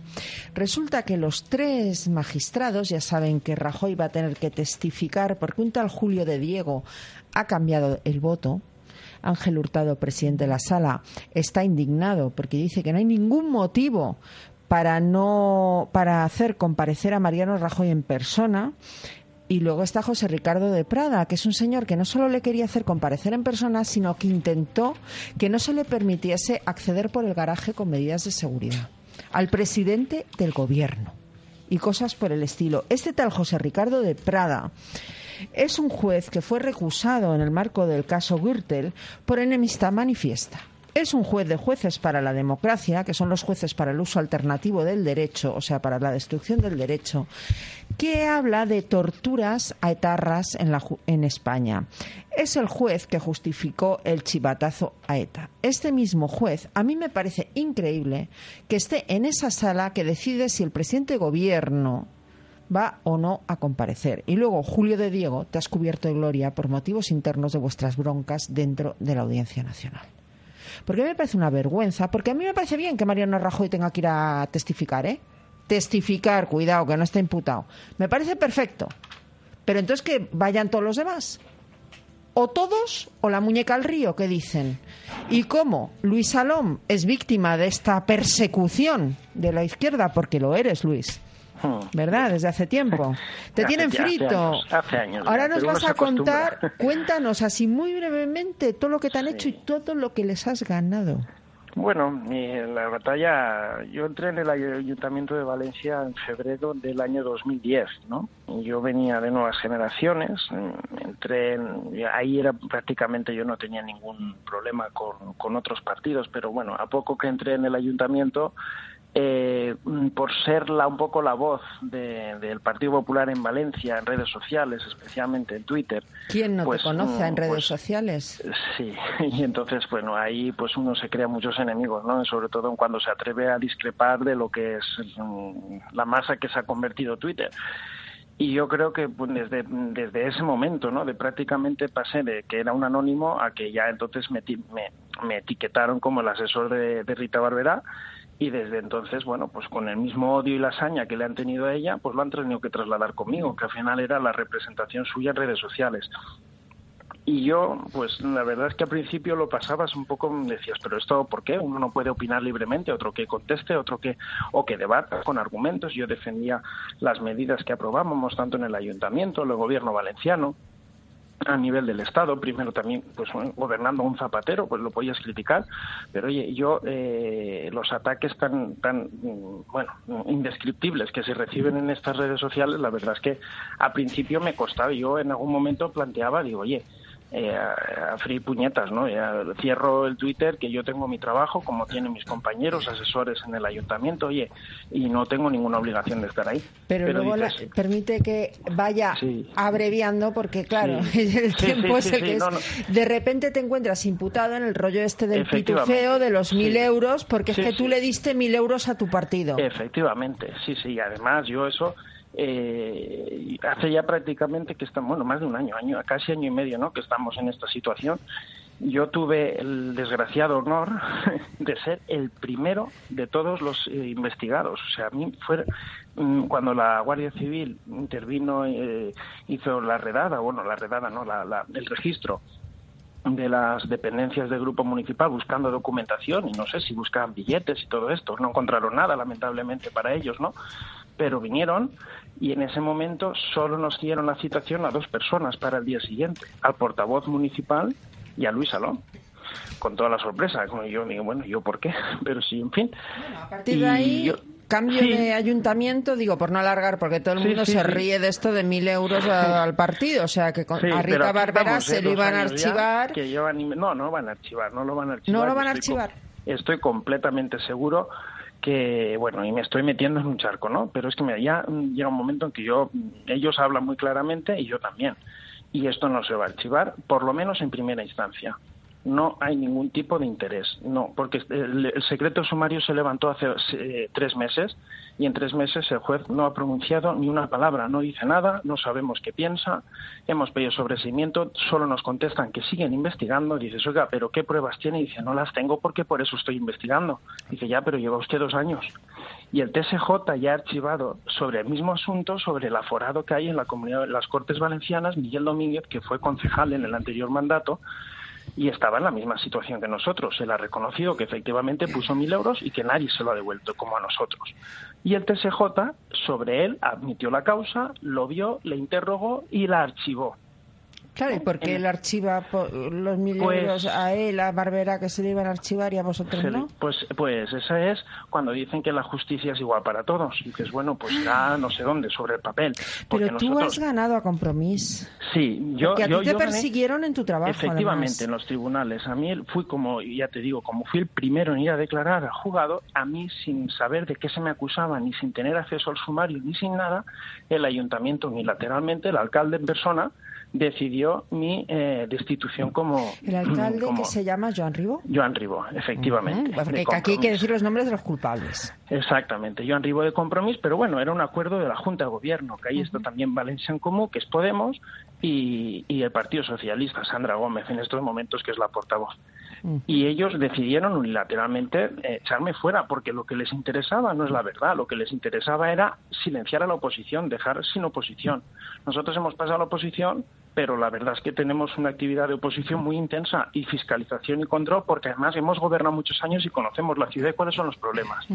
Resulta que los tres magistrados ya saben que Rajoy va a tener que testificar porque un tal Julio de Diego ha cambiado el voto. Ángel Hurtado, presidente de la sala, está indignado porque dice que no hay ningún motivo para no para hacer comparecer a Mariano Rajoy en persona y luego está José Ricardo de Prada, que es un señor que no solo le quería hacer comparecer en persona, sino que intentó que no se le permitiese acceder por el garaje con medidas de seguridad al presidente del gobierno y cosas por el estilo. Este tal José Ricardo de Prada es un juez que fue recusado en el marco del caso Gürtel por enemistad manifiesta. Es un juez de jueces para la democracia, que son los jueces para el uso alternativo del derecho, o sea, para la destrucción del derecho, que habla de torturas a etarras en, la en España. Es el juez que justificó el chivatazo a ETA. Este mismo juez, a mí me parece increíble que esté en esa sala que decide si el presidente de gobierno va o no a comparecer. Y luego, Julio de Diego, te has cubierto de gloria por motivos internos de vuestras broncas dentro de la Audiencia Nacional. Porque a mí me parece una vergüenza, porque a mí me parece bien que Mariano Rajoy tenga que ir a testificar, ¿eh? Testificar, cuidado, que no está imputado. Me parece perfecto. Pero entonces que vayan todos los demás. O todos o la muñeca al río, que dicen. Y cómo Luis Salom es víctima de esta persecución de la izquierda, porque lo eres, Luis. ¿Verdad? Desde hace tiempo. Te Hace- tienen hace frito. años, hace años, Ahora nos vas a contar, cuéntanos así muy brevemente todo lo que te han hecho y todo lo que les has ganado. Bueno, la batalla, yo entré en el Ayuntamiento de Valencia en febrero del año 2010, ¿no? Yo venía de nuevas generaciones, mm, entré, en- ahí era prácticamente yo no tenía ningún problema con, con otros partidos, pero bueno, a poco que entré en el Ayuntamiento, eh, mm, por ser la, un poco la voz de- del Partido Popular en Valencia, en redes sociales, especialmente en Twitter, ¿Quién no pues, te conoce en mm, redes pues, sociales? Sí, y entonces, bueno, ahí pues uno se crea muchos enemigos, ¿no? Sobre todo cuando se atreve a discrepar de lo que es mm, la masa que se ha convertido Twitter. Y yo creo que pues, desde, desde ese momento, ¿no? De prácticamente pasé de que era un anónimo a que ya entonces me, me, me etiquetaron como el asesor de, de Rita Barberá y desde entonces, bueno, pues con el mismo odio y la hazaña que le han tenido a ella, pues lo han tenido que trasladar conmigo, que al final era la representación suya en redes sociales. Y yo, pues la verdad es que al principio lo pasabas un poco, decías, pero esto, ¿por qué? Uno no puede opinar libremente, otro que conteste, otro que, o que debata con argumentos. Yo defendía las medidas que aprobábamos tanto en el ayuntamiento, en el gobierno valenciano, a nivel del Estado, primero también pues gobernando un zapatero, pues lo podías criticar, pero oye, yo eh, los ataques tan, tan mm, bueno, indescriptibles que se reciben en estas redes sociales, la verdad es que a principio me costaba, yo en algún momento planteaba, digo, oye, eh, a, a free puñetas, ¿no? Ya cierro el Twitter, que yo tengo mi trabajo, como tienen mis compañeros, asesores en el ayuntamiento, oye, y no tengo ninguna obligación de estar ahí. Pero, luego la- permite que vaya Sí. abreviando porque claro, Sí. el tiempo sí, es el que es. no, no. De repente te encuentras imputado en el rollo este del pitufeo de los mil euros porque es que tú le diste mil euros a tu partido. Efectivamente, sí, sí. Además, yo eso eh, hace ya prácticamente que estamos, bueno, más de un año, año, casi año y medio, ¿no? Que estamos en esta situación. Yo tuve el desgraciado honor de ser el primero de todos los eh, investigados. O sea, a mí fue mm, cuando la Guardia Civil intervino, eh, hizo la redada, bueno, la redada, no, el registro de las dependencias del grupo municipal buscando documentación y no sé si buscaban billetes y todo esto. No encontraron nada, lamentablemente, para ellos, ¿no? Pero vinieron y en ese momento solo nos dieron la citación a dos personas para el día siguiente, al portavoz municipal y a Luis Salón. Con toda la sorpresa, como yo digo, bueno, ¿yo por qué? Pero sí, en fin. A partir de ahí, yo- cambio Sí. de ayuntamiento, digo, por no alargar, porque todo el mundo sí, se ríe de esto de mil euros al partido. O sea, que con, a Rita Barbera se ¿eh? lo iban a archivar. que llevan y- no, no lo van a archivar, no lo van a archivar. No lo van a Estoy archivar. Estoy completamente seguro que, bueno, y me estoy metiendo en un charco, ¿no? Pero es que mira, ya mm, llega un momento en que yo, mm, ellos hablan muy claramente y yo también. Y esto no se va a archivar, por lo menos en primera instancia. No hay ningún tipo de interés, no, porque el, el secreto sumario se levantó hace eh, tres meses y en tres meses el juez no ha pronunciado ni una palabra, no dice nada, no sabemos qué piensa, hemos pedido sobreseimiento, solo nos contestan que siguen investigando, dices, oiga, pero ¿qué pruebas tiene? Y dice, no las tengo porque por eso estoy investigando. Dice, ya, pero lleva usted dos años. Y el TSJ ya ha archivado sobre el mismo asunto, sobre el aforado que hay en la comunidad, las Cortes Valencianas, Miguel Domínguez, que fue concejal en el anterior mandato, y estaba en la misma situación que nosotros. Él ha reconocido que efectivamente puso mil euros y que nadie se lo ha devuelto, como a nosotros. Y el TSJ sobre él admitió la causa, lo vio, le interrogó y la archivó. Claro, ¿y por qué él archiva los mil Pues- euros a él, a Barbera, que se le iban a archivar y a vosotros no? Pues, pues esa es cuando dicen que la justicia es igual para todos. Y dices, bueno, pues ya no sé dónde, sobre el papel. Pero tú nosotros, has ganado a compromiso. Sí, yo, Porque a yo, ti te yo gané- persiguieron en tu trabajo, Efectivamente, además. en los tribunales. A mí fui como, ya te digo, como fui el primero en ir a declarar al juzgado, a mí sin saber de qué se me acusaba, ni sin tener acceso al sumario, ni sin nada, el ayuntamiento unilateralmente, el alcalde en persona, decidió mi eh, destitución como... El alcalde como que se llama Joan Ribó. Joan Ribó, efectivamente. Porque aquí hay que decir los nombres de los culpables. Exactamente, Joan Ribó de compromiso, pero bueno, era un acuerdo de la Junta de Gobierno, que ahí está también Valencia en Común, que es Podemos, y, y el Partido Socialista, Sandra Gómez, en estos momentos, que es la portavoz. Y ellos decidieron unilateralmente eh, echarme fuera, porque lo que les interesaba no es la verdad, lo que les interesaba era silenciar a la oposición, dejar sin oposición. Nosotros hemos pasado a la oposición, pero la verdad es que tenemos una actividad de oposición muy intensa y fiscalización y control, porque además hemos gobernado muchos años y conocemos la ciudad y cuáles son los problemas.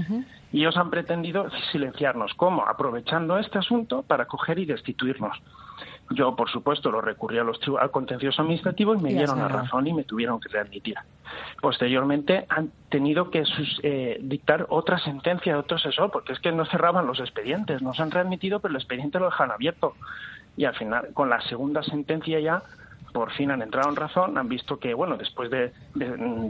Y ellos han pretendido silenciarnos. ¿Cómo? Aprovechando este asunto para coger y destituirnos. Yo, por supuesto, lo recurrí a los al contencioso administrativo y me dieron la razón y me tuvieron que readmitir. Posteriormente han tenido que sus- eh, dictar otra sentencia de otro asesor, porque es que no cerraban los expedientes, nos han readmitido, pero el expediente lo dejan abierto. Y al final, con la segunda sentencia ya, por fin han entrado en razón, han visto que, bueno, después de,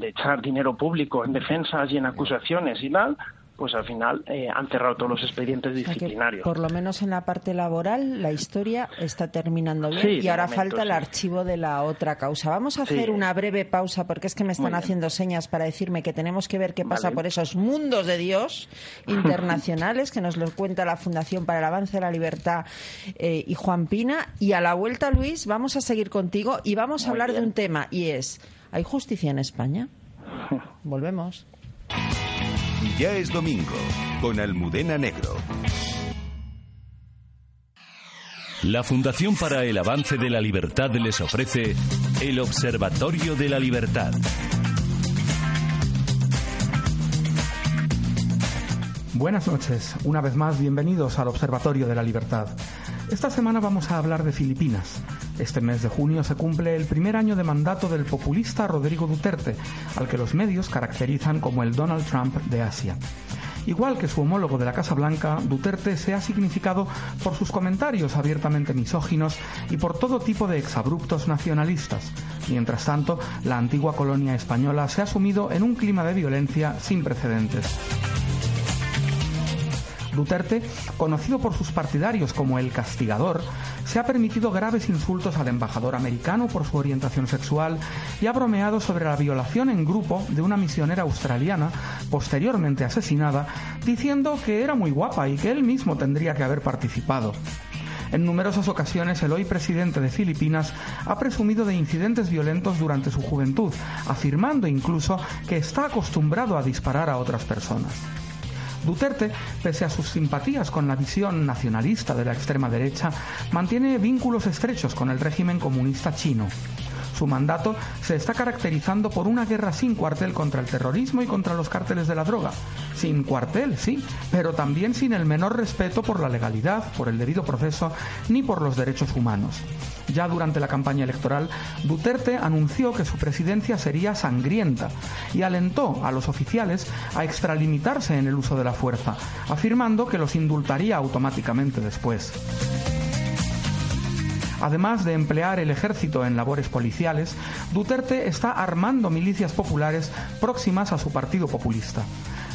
echar dinero público en defensas y en acusaciones y tal, pues al final eh, han cerrado todos los expedientes O sea que, disciplinarios. por lo menos en la parte laboral, la historia está terminando bien Sí, y ahora momento, falta el sí. archivo de la otra causa. Vamos a hacer Sí. una breve pausa porque es que me están haciendo señas para decirme que tenemos que ver qué pasa Vale. por esos mundos de Dios internacionales que nos lo cuenta la Fundación para el Avance de la Libertad eh, y Juan Pina. Y a la vuelta, Luis, vamos a seguir contigo y vamos a Muy hablar de un tema y es, ¿hay justicia en España? Volvemos. Ya es domingo con Almudena Negro. La Fundación para el Avance de la Libertad les ofrece el Observatorio de la Libertad. Buenas noches, una vez más bienvenidos al Observatorio de la Libertad. Esta semana vamos a hablar de Filipinas. Este mes de junio se cumple el primer año de mandato del populista Rodrigo Duterte, al que los medios caracterizan como el Donald Trump de Asia. Igual que su homólogo de la Casa Blanca, Duterte se ha significado por sus comentarios abiertamente misóginos y por todo tipo de exabruptos nacionalistas. Mientras tanto, la antigua colonia española se ha sumido en un clima de violencia sin precedentes. Duterte, conocido por sus partidarios como el castigador, se ha permitido graves insultos al embajador americano por su orientación sexual y ha bromeado sobre la violación en grupo de una misionera australiana, posteriormente asesinada, diciendo que era muy guapa y que él mismo tendría que haber participado. En numerosas ocasiones el hoy presidente de Filipinas ha presumido de incidentes violentos durante su juventud, afirmando incluso que está acostumbrado a disparar a otras personas. Duterte, pese a sus simpatías con la visión nacionalista de la extrema derecha, mantiene vínculos estrechos con el régimen comunista chino. Su mandato se está caracterizando por una guerra sin cuartel contra el terrorismo y contra los cárteles de la droga. Sin cuartel, sí, pero también sin el menor respeto por la legalidad, por el debido proceso, ni por los derechos humanos. Ya durante la campaña electoral, Duterte anunció que su presidencia sería sangrienta y alentó a los oficiales a extralimitarse en el uso de la fuerza, afirmando que los indultaría automáticamente después. Además de emplear el ejército en labores policiales, Duterte está armando milicias populares próximas a su partido populista.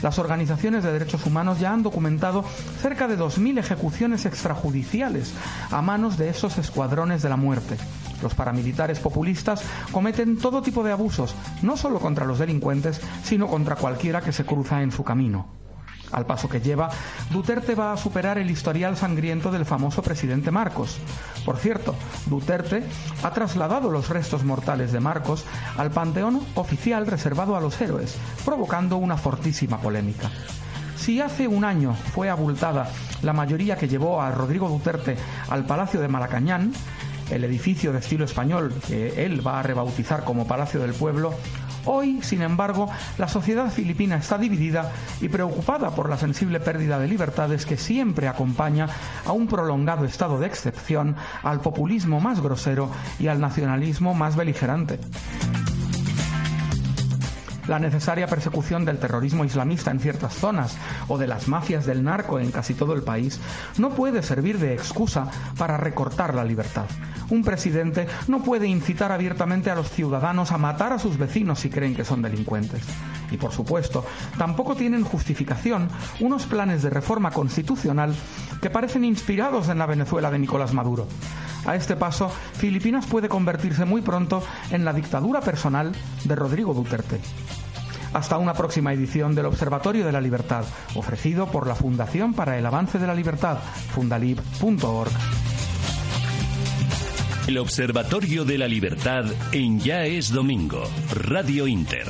Las organizaciones de derechos humanos ya han documentado cerca de 2.000 ejecuciones extrajudiciales a manos de esos escuadrones de la muerte. Los paramilitares populistas cometen todo tipo de abusos, no solo contra los delincuentes, sino contra cualquiera que se cruza en su camino. Al paso que lleva, Duterte va a superar el historial sangriento del famoso presidente Marcos. Por cierto, Duterte ha trasladado los restos mortales de Marcos al panteón oficial reservado a los héroes, provocando una fortísima polémica. Si hace un año fue abultada la mayoría que llevó a Rodrigo Duterte al Palacio de Malacañán, el edificio de estilo español que él va a rebautizar como Palacio del Pueblo, Hoy, sin embargo, la sociedad filipina está dividida y preocupada por la sensible pérdida de libertades que siempre acompaña a un prolongado estado de excepción, al populismo más grosero y al nacionalismo más beligerante. La necesaria persecución del terrorismo islamista en ciertas zonas o de las mafias del narco en casi todo el país no puede servir de excusa para recortar la libertad. Un presidente no puede incitar abiertamente a los ciudadanos a matar a sus vecinos si creen que son delincuentes. Y por supuesto, tampoco tienen justificación unos planes de reforma constitucional que parecen inspirados en la Venezuela de Nicolás Maduro. A este paso, Filipinas puede convertirse muy pronto en la dictadura personal de Rodrigo Duterte. Hasta una próxima edición del Observatorio de la Libertad, ofrecido por la Fundación para el Avance de la Libertad, fundalib.org. El Observatorio de la Libertad en Ya es Domingo, Radio Inter.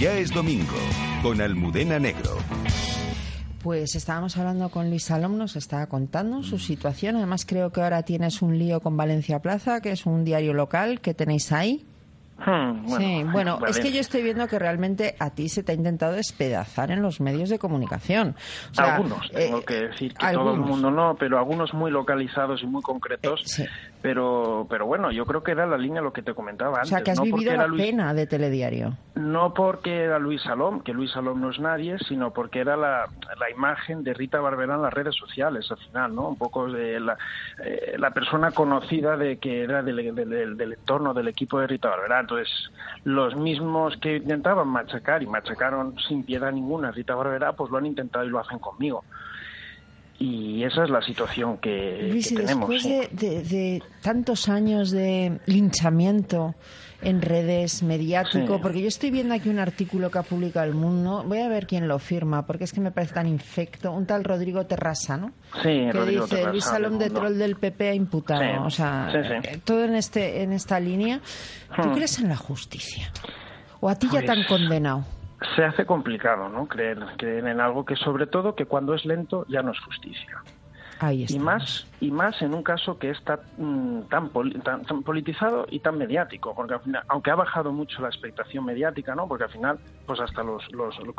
Ya es domingo con Almudena Negro. Pues estábamos hablando con Luis Salom, nos estaba contando su situación. Además, creo que ahora tienes un lío con Valencia Plaza, que es un diario local que tenéis ahí. Hmm, bueno, sí, bueno, vale. es que yo estoy viendo que realmente a ti se te ha intentado despedazar en los medios de comunicación. O sea, algunos, eh, tengo que decir que todo el mundo no, pero algunos muy localizados y muy concretos. Eh, Pero, pero bueno, yo creo que era la línea lo que te comentaba O antes. sea, que has no porque vivido era la Luis- pena de telediario. No porque era Luis Salom, que Luis Salom no es nadie, sino porque era la, la imagen de Rita Barberá en las redes sociales, al final, ¿no? Un poco de la, eh, la persona conocida de que era del, del- del- del entorno del equipo de Rita Barberá. Entonces, los mismos que intentaban machacar y machacaron sin piedad ninguna a Rita Barberá, pues lo han intentado y lo hacen conmigo. Y esa es la situación que, Luis, que tenemos. después de, de- de tantos años de linchamiento en redes mediático, Sí. porque yo estoy viendo aquí un artículo que ha publicado El Mundo, voy a ver quién lo firma, porque es que me parece tan infecto, un tal Rodrigo Terrasa, ¿no? Sí, que Rodrigo dice Terrasa, Luis Salom de. Troll del PP ha imputado, Sí, o sea, sí, eh, todo en este en esta línea. ¿Tú Hmm. crees en la justicia? ¿O a ti ya te han Pues- condenado? Se hace complicado, ¿no? Creer, creer en algo que, sobre todo, que cuando es lento ya no es justicia. Ahí y más y más en un caso que está mm, tan, poli- tan, tan politizado y tan mediático porque al final, aunque ha bajado mucho la expectación mediática no porque al final pues hasta los, los lo-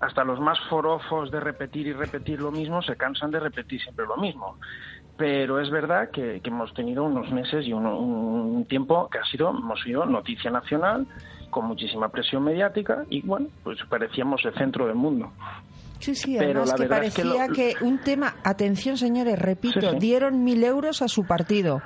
hasta los más forofos de repetir y repetir lo mismo se cansan de repetir siempre lo mismo pero es verdad que, que hemos tenido unos meses y un, un tiempo que ha sido hemos sido noticia nacional con muchísima presión mediática y bueno pues parecíamos el centro del mundo Sí, sí, Pero además la que es parecía que un tema, atención señores, repito, Sí, sí. dieron mil euros a su partido.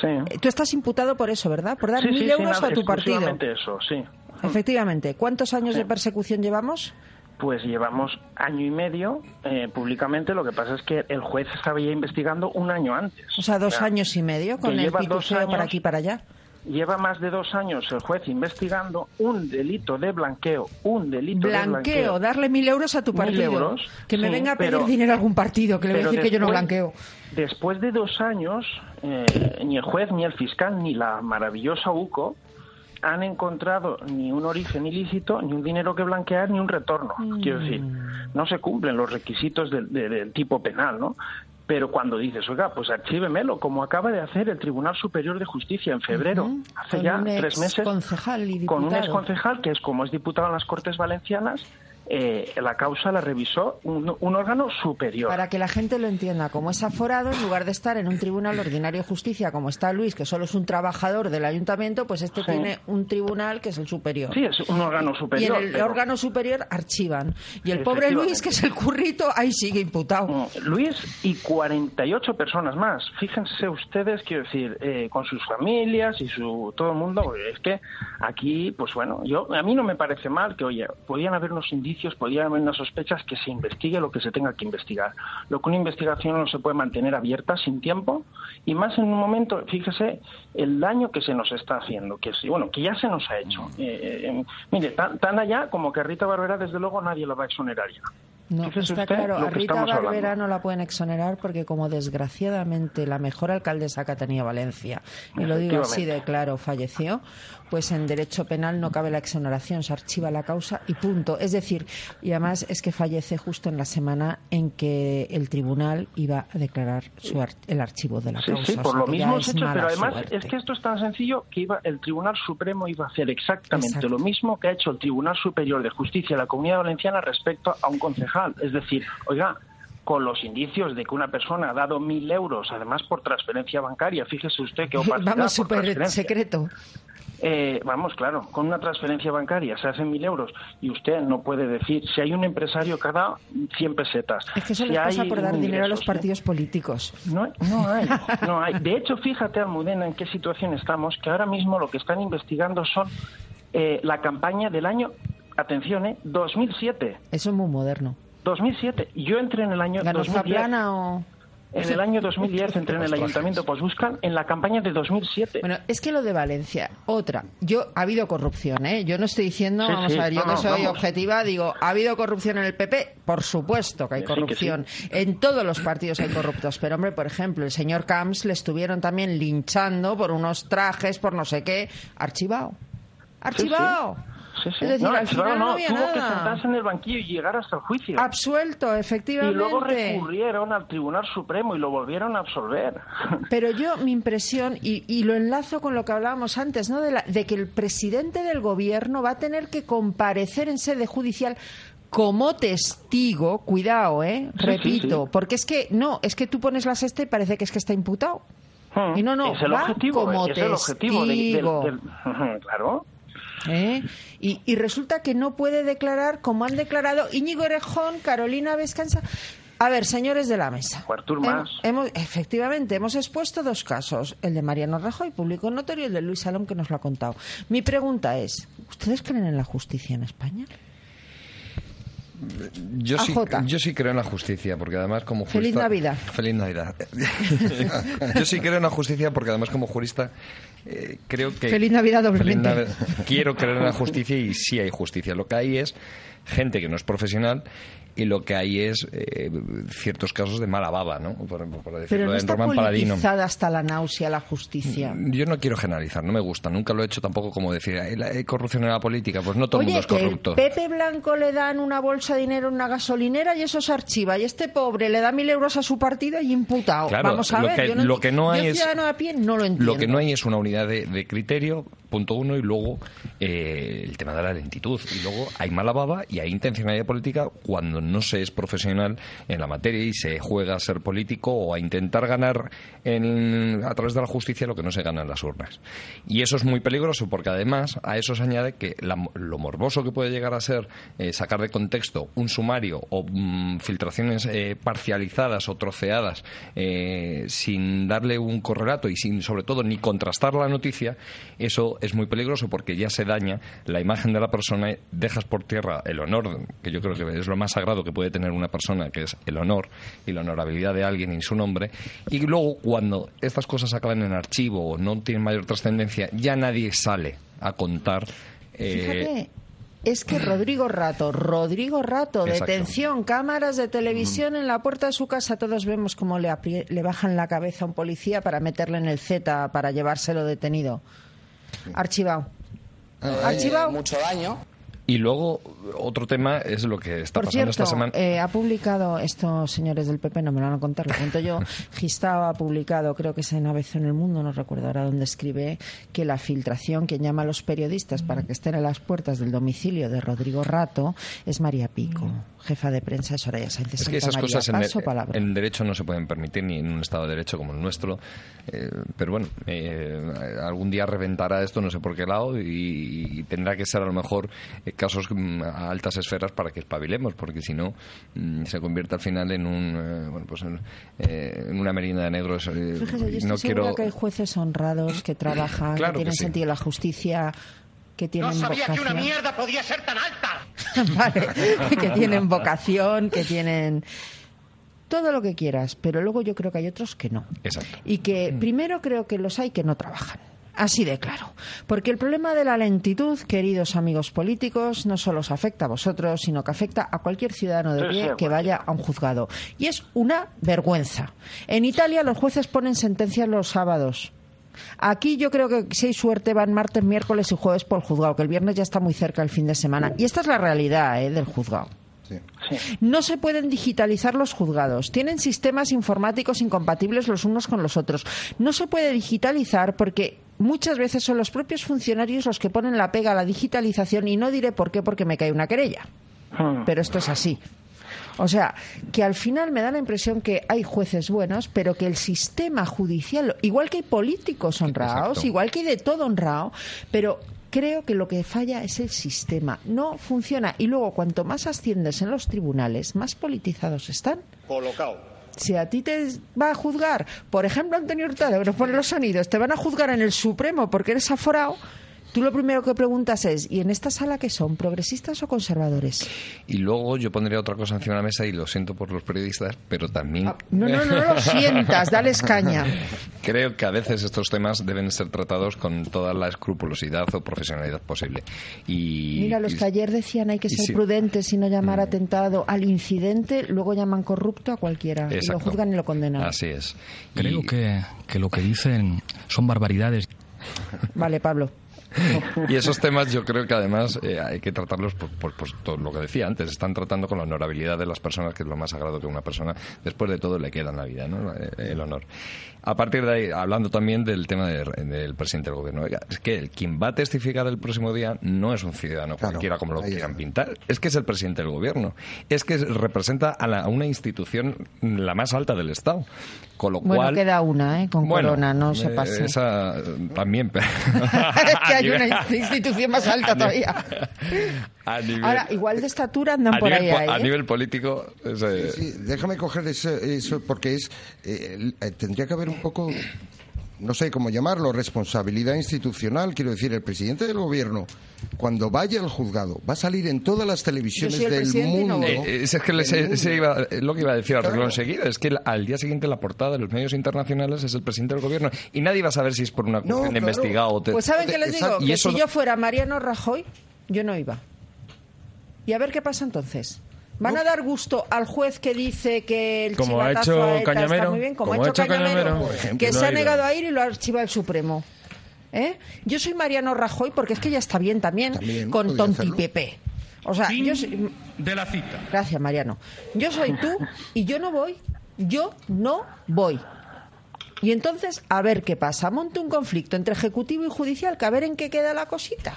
sí Eh, Tú estás imputado por eso, ¿verdad? Por dar Sí, mil euros nada, a tu partido. eso sí Efectivamente. ¿Cuántos años de persecución llevamos? Pues llevamos año y medio eh, públicamente. Lo que pasa es que el juez estaba ya investigando un año antes. O sea, dos O sea, años y medio con el pitufeo para aquí y para allá. Lleva más de dos años el juez investigando un delito de blanqueo, un delito de Blanqueo, darle mil euros a tu Mil partido. euros, que me sí, venga a pedir pero- dinero a algún partido, que le voy a decir que yo no blanqueo. Después de dos años, eh, ni el juez, ni el fiscal, ni la maravillosa UCO han encontrado ni un origen ilícito, ni un dinero que blanquear, ni un retorno. Quiero decir, no se cumplen los requisitos del, de- del tipo penal, ¿no? Pero cuando dices, oiga, pues archívemelo, como acaba de hacer el Tribunal Superior de Justicia en febrero, hace Con ya tres meses, con un exconcejal que es como es diputado en las Cortes Valencianas, eh, la causa la revisó un, un órgano superior. Para que la gente lo entienda, como es aforado, en lugar de estar en un tribunal ordinario de justicia, como está Luis, que solo es un trabajador del ayuntamiento, pues este Sí. tiene un tribunal que es el superior. Sí, es un órgano superior. y en el pero- órgano superior archivan. Y el pobre Luis, que es el currito, ahí sigue imputado. Luis y 48 personas más. Fíjense ustedes, quiero decir, eh, con sus familias y su todo el mundo. Es que aquí, pues bueno, yo a mí no me parece mal que, oye, podían haber unos indicios, podían haber unas sospechas que se investigue lo que se tenga que investigar. Lo que una investigación no se puede mantener abierta sin tiempo y más en un momento, fíjese, el daño que se nos está haciendo, que bueno, que ya se nos ha hecho. Eh, eh, mire, tan, tan allá como que Rita Barbera, desde luego, nadie la va a exonerar ya. No, está claro. A Rita hablando. Barbera no la pueden exonerar porque, como desgraciadamente la mejor alcaldesa que ha tenido Valencia, y lo digo así de claro, falleció, pues en derecho penal no cabe la exoneración, se archiva la causa y punto. Es decir, y además es que fallece justo en la semana en que el tribunal iba a declarar su ar- el archivo de la Sí, causa. sí, o por sea, lo mismo es hecho, pero además suerte. es que esto es tan sencillo que iba el Tribunal Supremo iba a hacer exactamente Exacto. lo mismo que ha hecho el Tribunal Superior de Justicia de la Comunidad Valenciana respecto a un concejal. Es decir, oiga, con los indicios de que una persona ha dado mil euros, además por transferencia bancaria, fíjese usted qué opacidad Vamos, súper secreto. Eh, vamos, claro, con una transferencia bancaria se hacen mil euros y usted no puede decir si hay un empresario que dado 100 pesetas. Es que eso si les pasa por dar dinero a los ingreso, partidos políticos. no, no hay, no hay. De hecho, fíjate, Almudena, en qué situación estamos, que ahora mismo lo que están investigando son eh, la campaña del año, atención, eh, 2007. Eso es muy moderno. 2007. Yo entré en el año ¿Ganó 2010. Zaplana o...? En el año 2010 entré en el ayuntamiento, pues buscan en la campaña de 2007. Bueno, es que lo de Valencia, otra. Yo, ha habido corrupción, ¿eh? Yo no estoy diciendo, Sí, vamos sí, a ver, yo no, que soy vamos. objetiva, digo, ¿ha habido corrupción en el PP? Por supuesto que hay Que sí, que corrupción. En todos los partidos hay corruptos. Pero, hombre, por ejemplo, el señor Camps le estuvieron también linchando por unos trajes, por no sé qué. Archivado. Archivado. Sí, sí, sí. Es decir, no, al final no no, había tuvo que sentarse en el banquillo y llegar hasta el juicio. Absuelto, Y efectivamente. luego recurrieron al Tribunal Supremo y lo volvieron a absolver. Pero yo, mi impresión, y, y lo enlazo con lo que hablábamos antes, ¿no? De, la- de que el presidente del gobierno va a tener que comparecer en sede judicial como testigo, cuidado, ¿eh? Sí, Repito, sí, sí. porque es que, no, es que tú pones la sexta y parece que es que está imputado. Y no, no, Hmm. es el va objetivo, como es el objetivo de- testigo. claro. ¿Eh? Y, y resulta que no puede declarar como han declarado Íñigo Erejón, Carolina Vescanza. A ver, señores de la mesa. Artur hemos, efectivamente, hemos expuesto dos casos, el de Mariano Rajoy, público notorio, y el de Luis Salón, que nos lo ha contado. Mi pregunta es, ¿ustedes creen en la justicia en España? Yo sí, yo sí creo en la justicia, porque además como jurista... Feliz Navidad. Feliz Navidad. yo sí creo en la justicia porque además como jurista eh, creo que... Feliz Navidad Feliz doblemente. Quiero creer en la justicia y sí hay justicia. Lo que hay es gente que no es profesional y lo que hay es eh, ciertos casos de mala baba, ¿no? Por, por Pero decirlo no en está Román Paladino. hasta la náusea la justicia. Yo no quiero generalizar, no me gusta, nunca lo he hecho tampoco como decir, "Hay corrupción en la política, pues no todo el mundo es que el corrupto. Pepe Blanco le dan una bolsa de dinero en una gasolinera y eso se archiva. Y este pobre le da mil euros a su partido y imputado. Claro, Vamos a lo ver, que- yo no, lo que no yo hay es- ciudadano a pie no lo entiendo. Lo que no hay es una unidad de, de criterio, punto uno, y luego eh, el tema de la lentitud. Y luego hay mala baba y hay intencionalidad política cuando no se es profesional en la materia y se juega a ser político o a intentar ganar en- a través de la justicia lo que no se gana en las urnas. Y eso es muy peligroso porque además a eso se añade que la- lo morboso que puede llegar a ser eh, sacar de contexto un sumario o mm, filtraciones eh, parcializadas o troceadas eh, sin darle un correlato y sin sobre todo ni contrastar la noticia, eso es muy peligroso porque ya se daña la imagen de la persona, dejas por tierra el honor, que yo creo que es lo más sagrado que puede tener una persona, que es el honor y la honorabilidad de alguien y su nombre, y luego cuando estas cosas acaban en archivo o no tienen mayor trascendencia, ya nadie sale a contar. eh, Fíjate, es que Rodrigo Rato, Rodrigo Rato, Exacto. detención, cámaras de televisión en la puerta de su casa, todos vemos cómo le, apri- le bajan la cabeza a un policía para meterle en el Z, para llevárselo detenido. Archivado. Archivado. mucho daño. Y luego, otro tema es lo que está Por pasando cierto, esta semana. eh, ha publicado estos señores del PP, no me lo van a contar, lo cuento yo. Gistao ha publicado, creo que es en ABC en el Mundo, no recuerdo ahora dónde escribe, que la filtración que llama a los periodistas para que estén a las puertas del domicilio de Rodrigo Rato es María Pico, jefa de prensa Soraya Sánchez. Es que esas María. cosas en, Paso en derecho no se pueden permitir ni en un Estado de Derecho como el nuestro. Eh, pero bueno, eh, algún día reventará esto, no sé por qué lado, y, y tendrá que ser a lo mejor eh, casos mm, a altas esferas para que espabilemos, porque si no mm, se convierte al final en un eh, bueno pues en, eh, en una merienda de negros. Fíjese, yo estoy no quiero que hay jueces honrados que trabajan, Claro que que tienen sí. sentido la justicia, que tienen vocación. mierda podía ser tan alta. Vale, que tienen vocación, que tienen todo lo que quieras, pero luego yo creo que hay otros que no. Exacto. Y que primero creo que los hay que no trabajan. Así de claro. Porque el problema de la lentitud, queridos amigos políticos, no solo os afecta a vosotros, sino que afecta a cualquier ciudadano de pie que vaya a un juzgado. Y es una vergüenza. En Italia los jueces ponen sentencias los sábados. Aquí yo creo que si hay suerte van martes, miércoles y jueves por el juzgado, que el viernes ya está muy cerca el fin de semana. Y esta es la realidad ¿eh? del juzgado. No se pueden digitalizar los juzgados. Tienen sistemas informáticos incompatibles los unos con los otros. No se puede digitalizar porque muchas veces son los propios funcionarios los que ponen la pega a la digitalización y no diré por qué porque me cae una querella. Pero esto es así. O sea, que al final me da la impresión que hay jueces buenos, pero que el sistema judicial, igual que hay políticos honrados, Exacto. igual que hay de todo honrado, pero creo que lo que falla es el sistema. No funciona. Y luego, cuanto más asciendes en los tribunales, más politizados están. Colocado. Si a ti te va a juzgar, por ejemplo, Antonio Hurtado, que nos pone los sonidos, te van a juzgar en el Supremo porque eres aforado, tú lo primero que preguntas es, ¿y en esta sala qué son? ¿Progresistas o conservadores? Y luego yo pondría otra cosa encima de la mesa y lo siento por los periodistas, pero también... Ah, No, no, no lo sientas, dales caña. Creo que a veces estos temas deben ser tratados con toda la escrupulosidad o profesionalidad posible. Y, Mira, los y- que ayer decían hay que ser sí. Mm. prudentes y no llamar atentado al incidente, luego llaman corrupto a cualquiera. Y lo juzgan y lo condenan. Así es. Creo Y- que, que lo que dicen son barbaridades. Vale, Pablo. y esos temas yo creo que además eh, hay que tratarlos por, por- por todo lo que decía antes. Están tratando con la honorabilidad de las personas, que es lo más sagrado que una persona, después de todo, le queda en la vida, ¿no? Eh, El honor. A partir de ahí, hablando también del tema de- del presidente del gobierno, oiga, es que el- quien va a testificar el próximo día no es un ciudadano cualquiera como lo quieran pintar, es que es el presidente del gobierno, es que representa a, la- a una institución la más alta del Estado. Con lo Bueno, cual. queda una, ¿eh? Con Bueno, Corona, no se eh, pase. Esa eh, también. es que hay a una institución más alta todavía. a nivel- Ahora, igual de estatura andan a por nivel ahí. a ¿eh? nivel político. es, Sí, déjame coger eso porque es eh, tendría que haber un poco no sé cómo llamarlo responsabilidad institucional quiero decir el presidente del gobierno cuando vaya al juzgado va a salir en todas las televisiones del y no mundo voy. Eh, es, que les- del mundo. ese iba- eh, lo que iba a decir a Claro. renglón seguido es que el- al día siguiente la portada de los medios internacionales es el presidente del gobierno y nadie va a saber si es por una cuestión de claro. investigado o te- Pues ¿saben qué les digo? y Que eso si yo fuera Mariano Rajoy, yo no iba. Y a ver qué pasa entonces. ¿Van a dar gusto al juez que dice que el Como ha chivatazo hecho a ETA está muy bien? Como, como ha hecho Cañamero, por ejemplo, que no se ha negado a ir y lo archiva el Supremo. ¿Eh? Yo soy Mariano Rajoy porque es que ya está bien también, También, con Tonti. Pepe. O sea, Fin yo soy... de la cita. Gracias, Mariano. Yo soy tú y yo no voy. Yo no voy. Y entonces, a ver qué pasa. Monte un conflicto entre ejecutivo y judicial, que a ver en qué queda la cosita.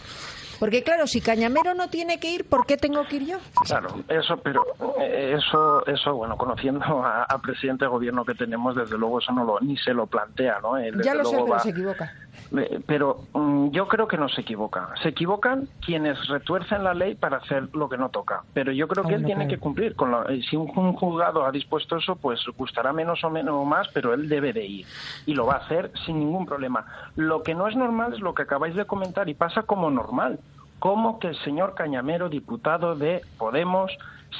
Porque claro, si Cañamero no tiene que ir, ¿por qué tengo que ir yo? Claro, eso, pero eh, eso, eso, bueno, conociendo al presidente de gobierno que tenemos, desde luego eso no lo, ni se lo plantea, ¿no? Él, Ya lo sé, luego pero va- se equivoca. Eh, Pero mm, yo creo que no se equivoca. Se equivocan quienes retuercen la ley para hacer lo que no toca. Pero yo creo que Ah, él tiene que cumplir. Con la- eh, si un, un juzgado ha dispuesto eso, pues gustará menos o menos o más, pero él debe de ir. Y lo va a hacer sin ningún problema. Lo que no es normal es lo que acabáis de comentar y pasa como normal. Cómo que el señor Cañamero, diputado de Podemos,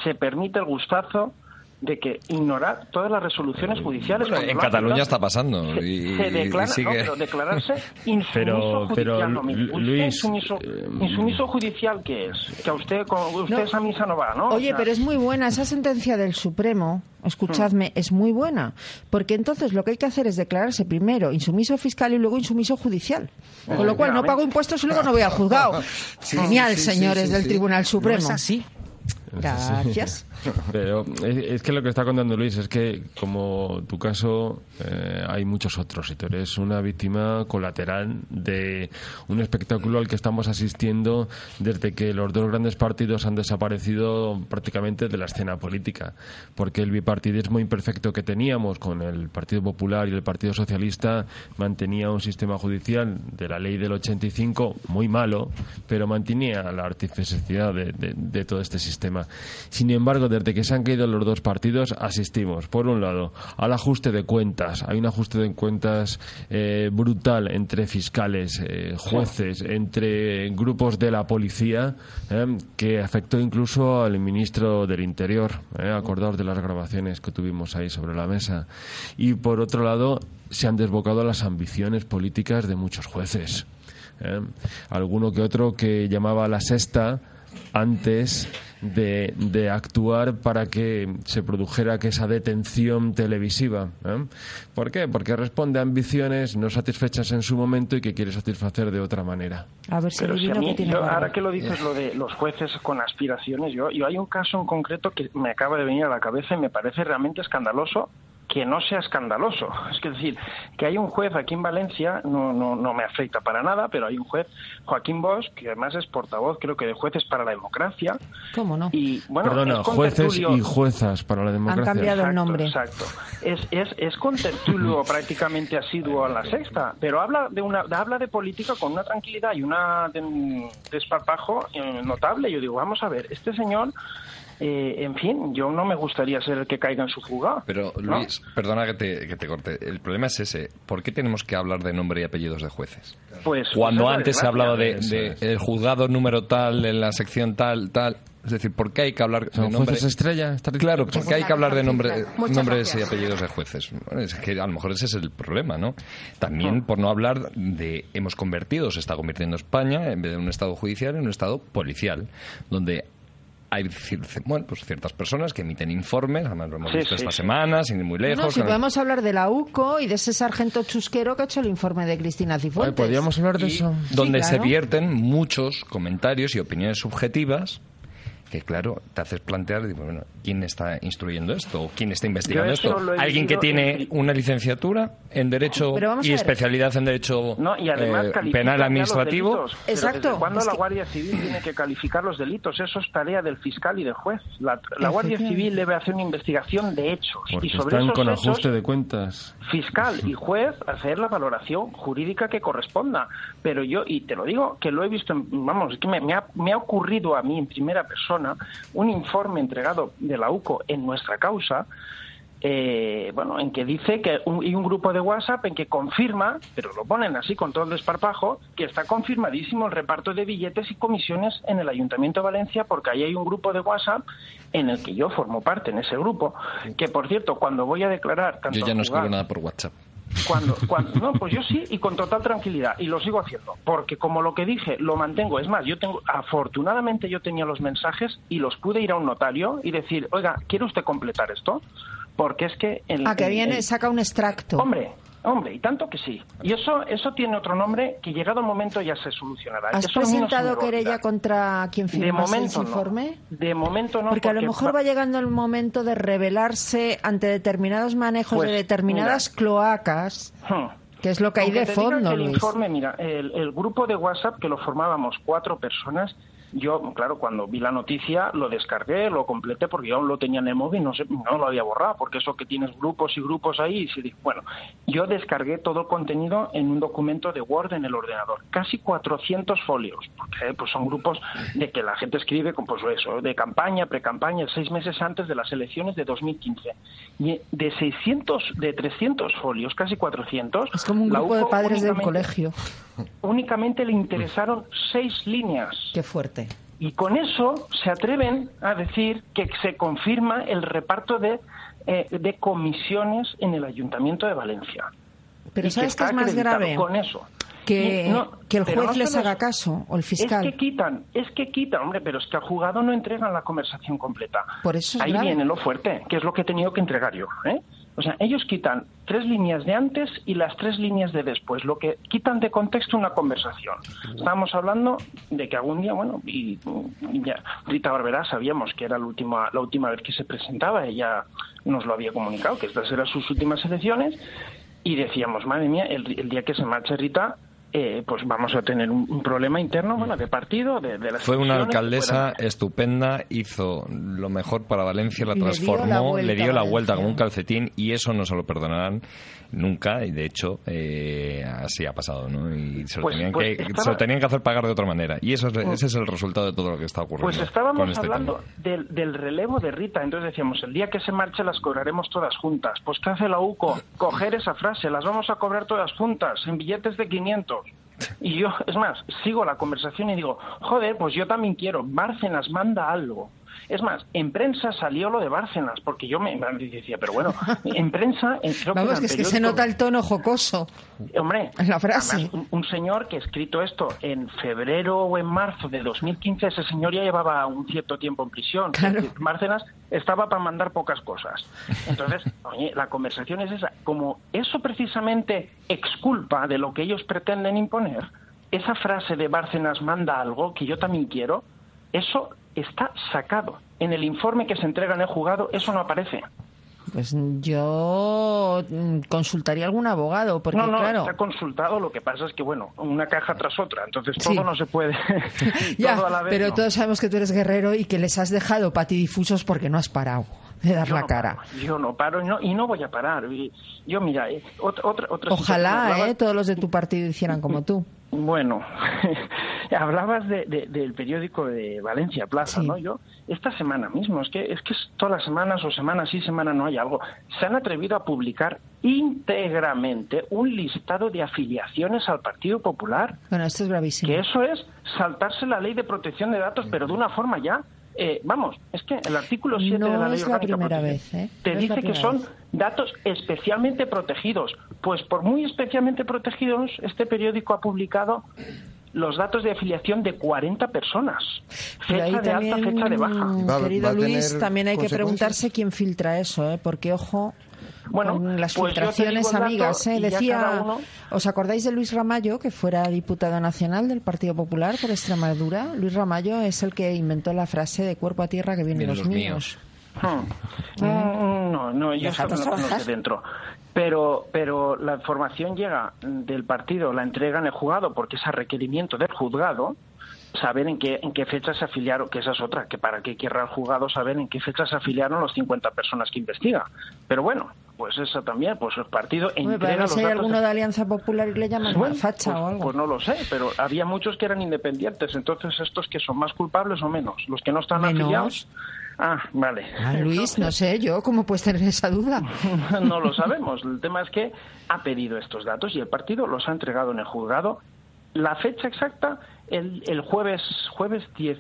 se permite el gustazo de que ignorar todas las resoluciones judiciales. Bueno, en Cataluña está pasando Se, y, se declara, y sigue- no, pero declararse insumiso Pero- pero, judicial. no, usted Luis, insumiso, eh, insumiso judicial, ¿qué es? Que a usted, con, usted No. esa misa no va, ¿no? O Oye, sea, pero es muy buena esa sentencia del Supremo. Mm. Escuchadme, es muy buena. Porque entonces lo que hay que hacer es declararse primero insumiso fiscal y luego insumiso judicial. Con lo cual no pago impuestos y luego no voy al juzgado. Sí, Genial, sí, señores sí, del sí. Tribunal Supremo. No es así. Gracias. Pero es, que lo que está contando Luis es que, como tu caso, eh, hay muchos otros y tú eres una víctima colateral de un espectáculo al que estamos asistiendo desde que los dos grandes partidos han desaparecido prácticamente de la escena política. Porque el bipartidismo imperfecto que teníamos con el Partido Popular y el Partido Socialista mantenía un sistema judicial de la ley del 85 muy malo, pero mantenía la artificialidad de todo este sistema. Sin embargo, desde que se han caído los dos partidos, asistimos, por un lado, al ajuste de cuentas. Hay un ajuste de cuentas eh, brutal entre fiscales, eh, jueces, entre grupos de la policía, eh, que afectó incluso al ministro del Interior. Acordaos de las grabaciones que tuvimos ahí sobre la mesa. Y por otro lado, se han desbocado las ambiciones políticas de muchos jueces. Alguno que otro que llamaba a la sexta antes de, de actuar para que se produjera que esa detención televisiva. ¿eh? ¿Por qué? Porque responde a ambiciones no satisfechas en su momento y que quiere satisfacer de otra manera. A ver si Pero si a mí, que tiene yo, ahora que lo dices, lo de los jueces con aspiraciones, yo, yo hay un caso en concreto que me acaba de venir a la cabeza y me parece realmente escandaloso que no sea escandaloso. Es que decir, que hay un juez aquí en Valencia, no, no, no me afecta para nada, pero hay un juez, Joaquín Bosch, que además es portavoz, creo que de Jueces para la Democracia. ¿Cómo no? Y, bueno, Perdona, jueces y juezas para la democracia. Exacto, Exacto. Es, es, es con tertulio prácticamente asiduo a la sexta, pero habla de una habla de política con una tranquilidad y una de- un desparpajo eh, notable. Yo digo, vamos a ver, este señor, eh, en fin, yo no me gustaría ser el que caiga en su jugada. Pero ¿no? Luis, perdona que te, que te corte. El problema es ese. ¿Por qué tenemos que hablar de nombre y apellidos de jueces? Pues, Cuando pues es la antes se hablaba de, el juzgado número tal, en la sección tal, tal. Es decir, ¿por qué hay que hablar ¿Son de nombre? jueces estrella? Claro, ¿por qué hay que hablar de nombre, Muchas nombres y apellidos de jueces? Bueno, es que a lo mejor ese es el problema, ¿no? También por no hablar de hemos convertido, se está convirtiendo España, en vez de un Estado judicial, en un Estado policial, donde hay bueno, pues ciertas personas que emiten informes, además lo hemos Sí, visto sí, esta sí. semana, sin ir muy lejos. No, si el- podemos hablar de la UCO y de ese sargento chusquero que ha hecho el informe de Cristina Cifuentes. ¿Podríamos hablar de y eso? donde Sí, se vierten muchos comentarios y opiniones subjetivas que claro, te haces plantear, digo, bueno, ¿quién está instruyendo esto? ¿O quién está investigando esto ¿Alguien que tiene una licenciatura en Derecho y especialidad en Derecho No, y además eh, penal administrativo? delitos. Exacto. ¿desde ¿Cuándo Es la que- Guardia Civil tiene que calificar los delitos? Eso es tarea del fiscal y del juez. La, la Guardia. Civil debe hacer una investigación de hechos. Porque y sobre están esos con hechos, de cuentas. fiscal y juez hacer la valoración jurídica que corresponda. Pero yo, y te lo digo, que lo he visto, en- vamos, es que me, me ha, me ha ocurrido a mí en primera persona un informe entregado de la UCO en nuestra causa, eh, bueno, en que dice que un, y un grupo de WhatsApp en que confirma, pero lo ponen así con todo el desparpajo, que está confirmadísimo el reparto de billetes y comisiones en el Ayuntamiento de Valencia, porque ahí hay un grupo de WhatsApp en el que yo formo parte en ese grupo, que por cierto, cuando voy a declarar tanto Yo ya no escribo nada por WhatsApp. Cuando, cuando- no, pues yo sí y con total tranquilidad y lo sigo haciendo porque como lo que dije lo mantengo es más yo tengo afortunadamente yo tenía los mensajes y los pude ir a un notario y decir oiga quiere usted completar esto porque es que en, Ah, que en- viene, en- saca un extracto. hombre hombre y tanto que sí y eso eso tiene otro nombre que llegado el momento ya se solucionará ¿Has Eso no presentado querella contra quien de firmó ese no informe? de momento no porque a lo mejor va- llegando el momento de revelarse ante determinados manejos Pues, de determinadas cloacas, Hmm. que es lo que hay Aunque de fondo, el Luis. informe, mira, el, el grupo de WhatsApp que lo formábamos cuatro personas, yo, claro, cuando vi la noticia lo descargué, lo completé porque yo aún lo tenía en el móvil, no sé, no lo había borrado, porque eso que tienes grupos y grupos ahí, y se bueno, yo descargué todo el contenido en un documento de Word en el ordenador, casi 400 folios, porque pues son grupos de que la gente escribe con pues eso, de campaña, pre-campaña, seis meses antes de las elecciones de 2015. Y de 600, de 300 folios, casi 400, Es como un grupo de padres del colegio. Únicamente le interesaron seis líneas. Qué fuerte. Y con eso se atreven a decir que se confirma el reparto de, eh, de comisiones en el Ayuntamiento de Valencia. Pero ¿sabes qué es más grave? Con eso. Que, Y no, que el juez no les haga caso, o el fiscal. Es que quitan, es que quitan, hombre, pero es que al juzgado no entregan la conversación completa. Por eso es Ahí grave. viene lo fuerte, que es lo que he tenido que entregar yo. ¿eh? O sea, ellos quitan tres líneas de antes y las tres líneas de después, lo que quitan de contexto una conversación. Estábamos hablando de que algún día, bueno, y, ya Rita Barberá sabíamos que era la última, la última vez que se presentaba, ella nos lo había comunicado, que estas eran sus últimas elecciones, y decíamos, madre mía, el día que se marche Rita, eh, pues vamos a tener un, un problema interno, bueno, de partido, de, de las Fue una alcaldesa estupenda, hizo lo mejor para Valencia, la Le dio la transformó, vuelta le dio la vuelta como un calcetín y eso no se lo perdonarán nunca y de hecho eh, así ha pasado, ¿no? Y se lo, Pues- tenían pues que, estaba- se lo tenían que hacer pagar de otra manera y eso es, Pues- ese es el resultado de todo lo que está ocurriendo Pues estábamos con este hablando del, del relevo de Rita, entonces decíamos, el día que se marche las cobraremos todas juntas. Pues ¿qué hace la UCO? Coger esa frase, las vamos a cobrar todas juntas, en billetes de 500. Y yo, es más, sigo la conversación y digo, joder, pues yo también quiero, Bárcenas manda algo. Es más, en prensa salió lo de Bárcenas, porque yo me, me decía, pero bueno, en prensa, en, creo que Vamos, que es que se nota el tono jocoso. Hombre, la frase. además, un, un señor que ha escrito esto en febrero o en marzo de 2015, ese señor ya llevaba un cierto tiempo en prisión. Decir, Bárcenas estaba para mandar pocas cosas. Entonces, oye, la conversación es esa. Como eso precisamente exculpa de lo que ellos pretenden imponer, esa frase de Bárcenas manda algo que yo también quiero, eso está sacado. En el informe que se entrega en el juzgado, eso no aparece. Pues yo mm, consultaría a algún abogado, porque no, no, claro, está consultado. Lo que pasa es que, bueno, una caja tras otra. Entonces Sí. todo no se puede. ya, todo a la vez, pero no. todos sabemos que tú eres guerrero y que les has dejado patidifusos porque no has parado de dar Yo la no cara. paro, yo no paro y no, y no voy a parar. Y Yo, mira, eh, otra, otra, otra Ojalá, ¿eh? Todos los de tu partido hicieran como tú. Bueno, hablabas de- de- del periódico de Valencia Plaza, ¿no? Yo, esta semana mismo, es que, es que todas las semanas o semana sí, semana no hay algo, se han atrevido a publicar íntegramente un listado de afiliaciones al Partido Popular. Bueno, esto es gravísimo. Que eso es saltarse la ley de protección de datos, pero de una forma ya. Eh, vamos, es que el artículo 7 de la No ley es la primera vez, ¿eh? te No es la dice que son vez. datos especialmente protegidos. Pues por muy especialmente protegidos, este periódico ha publicado los datos de afiliación de 40 personas. Ahí Fecha de alta, también, fecha de baja. querido Luis, también hay que preguntarse quién filtra eso, ¿eh? porque ojo. Bueno, con las pues filtraciones amigas, ¿eh? decía, uno- ¿os acordáis de Luis Ramallo, que fuera diputado nacional del Partido Popular por Extremadura? Luis Ramallo es el que inventó la frase de cuerpo a tierra que vienen Vienen los, los míos. Hmm. Mm, No, no, yo esto no conozco dentro. Pero, pero la información llega del partido, la entrega en el juzgado, porque es a requerimiento del juzgado, saber en qué, en qué fecha se afiliaron, que esa es otra, que para qué querrá el juzgado saber en qué fecha se afiliaron los 50 personas que investiga. Pero bueno, pues eso también, pues el partido entrega los sé, hay datos. alguno de Alianza Popular y le llaman Bueno, facha pues, o algo. pues no lo sé, pero había muchos que eran independientes, entonces estos que son más culpables o menos, los que no están Menos. afiliados. Ah, vale. Ah, Luis, no sé yo, ¿cómo puedes tener esa duda? no lo sabemos. El tema es que ha pedido estos datos y el partido los ha entregado en el juzgado. La fecha exacta, el, el jueves, jueves, 10,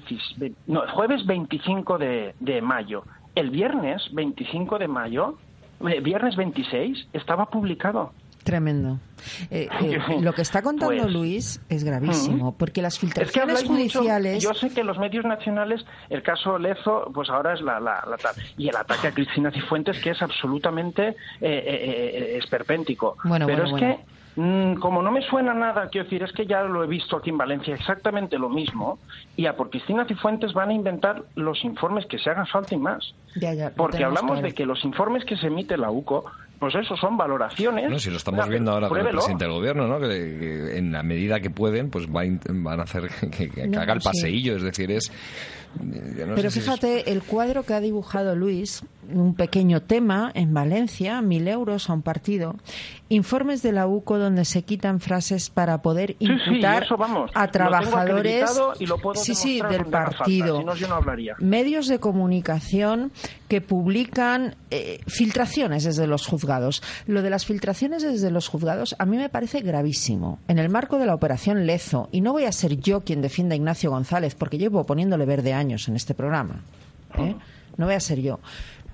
no, el jueves 25 de, de mayo. El viernes 25 de mayo, viernes 26, estaba publicado. Tremendo. Eh, eh, lo que está contando Pues- Luis es gravísimo, porque las Es que filtraciones mucho- judiciales... yo sé que los medios nacionales, el caso Lezo, pues ahora es la, la, la tal. Y el ataque a Cristina Cifuentes, que es absolutamente eh, eh, esperpéntico. Bueno, Pero bueno, es bueno. que, como no me suena nada, quiero decir, es que ya lo he visto aquí en Valencia exactamente lo mismo. Y a por Cristina Cifuentes van a inventar los informes que se hagan falta y más. Ya, ya, lo Porque hablamos claro. de que los informes que se emite la UCO, pues eso son valoraciones. No, si lo estamos viendo ahora con el pruébelo. presidente del gobierno, ¿no? Que, que en la medida que pueden, pues va a int- van a hacer que, que- que No, haga el sí. paseillo, es decir, es... yo no Pero sé si es- fíjate, el cuadro que ha dibujado Luis, un pequeño tema en Valencia, mil euros a un partido, informes de la UCO donde se quitan frases para poder Sí, sí, imputar vamos. a trabajadores acreditado y lo puedo sí, sí, del falta, partido. si no, yo no hablaría. Medios de comunicación que publican eh, filtraciones desde los juzgados. Lo de las filtraciones desde los juzgados a mí me parece gravísimo. En el marco de la operación Lezo, y no voy a ser yo quien defienda a Ignacio González, porque llevo poniéndole verde años en este programa. ¿eh? No voy a ser yo.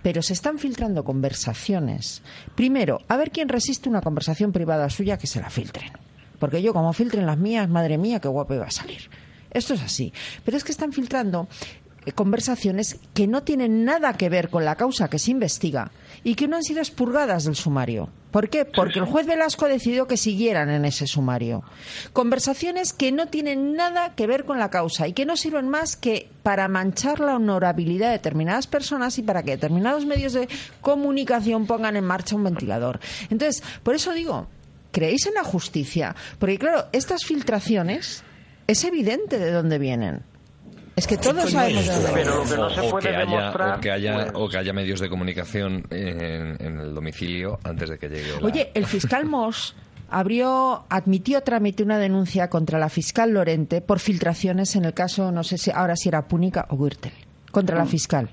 Pero se están filtrando conversaciones. Primero, a ver quién resiste una conversación privada suya que se la filtren. Porque yo, como filtren las mías, madre mía, qué guapo iba a salir. Esto es así. Pero es que están filtrando eh, conversaciones que no tienen nada que ver con la causa que se investiga y que no han sido expurgadas del sumario. ¿Por qué? Porque el juez Velasco decidió que siguieran en ese sumario. Conversaciones que no tienen nada que ver con la causa y que no sirven más que para manchar la honorabilidad de determinadas personas y para que determinados medios de comunicación pongan en marcha un ventilador. Entonces, por eso digo, ¿creéis en la justicia? Porque claro, estas filtraciones es evidente de dónde vienen. Es que todos sabemos de dónde vienen. Pero lo que no se o puede que haya, demostrar, o que haya, pues- o que haya medios de comunicación en, en el domicilio antes de que llegue la- Oye, el fiscal Moss abrió, admitió trámite una denuncia contra la fiscal Lorente por filtraciones en el caso, no sé si ahora si era Púnica o Gürtel, contra Mm. la fiscal.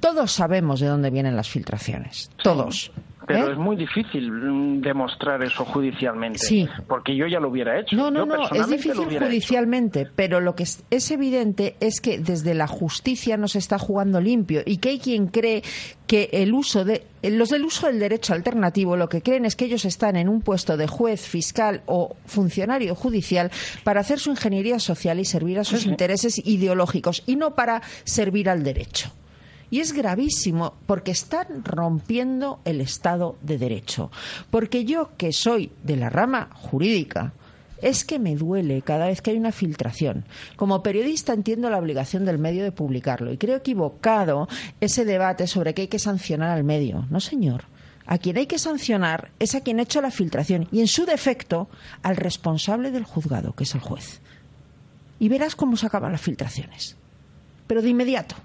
Todos sabemos de dónde vienen las filtraciones, todos. Pero ¿eh? es muy difícil mm, demostrar eso judicialmente. Sí. Porque yo ya lo hubiera hecho. No, no, Yo no, es difícil hecho. judicialmente, pero lo que es, es evidente es que desde la justicia no se está jugando limpio y que hay quien cree que el uso de los del uso del derecho alternativo lo que creen es que ellos están en un puesto de juez, fiscal o funcionario judicial para hacer su ingeniería social y servir a sus intereses ideológicos y no para servir al derecho. Y es gravísimo porque están rompiendo el Estado de Derecho. Porque yo, que soy de la rama jurídica, es que me duele cada vez que hay una filtración. Como periodista entiendo la obligación del medio de publicarlo y creo equivocado ese debate sobre que hay que sancionar al medio. No, señor. A quien hay que sancionar es a quien ha hecho la filtración y, en su defecto, al responsable del juzgado, que es el juez. Y verás cómo se acaban las filtraciones. Pero de inmediato.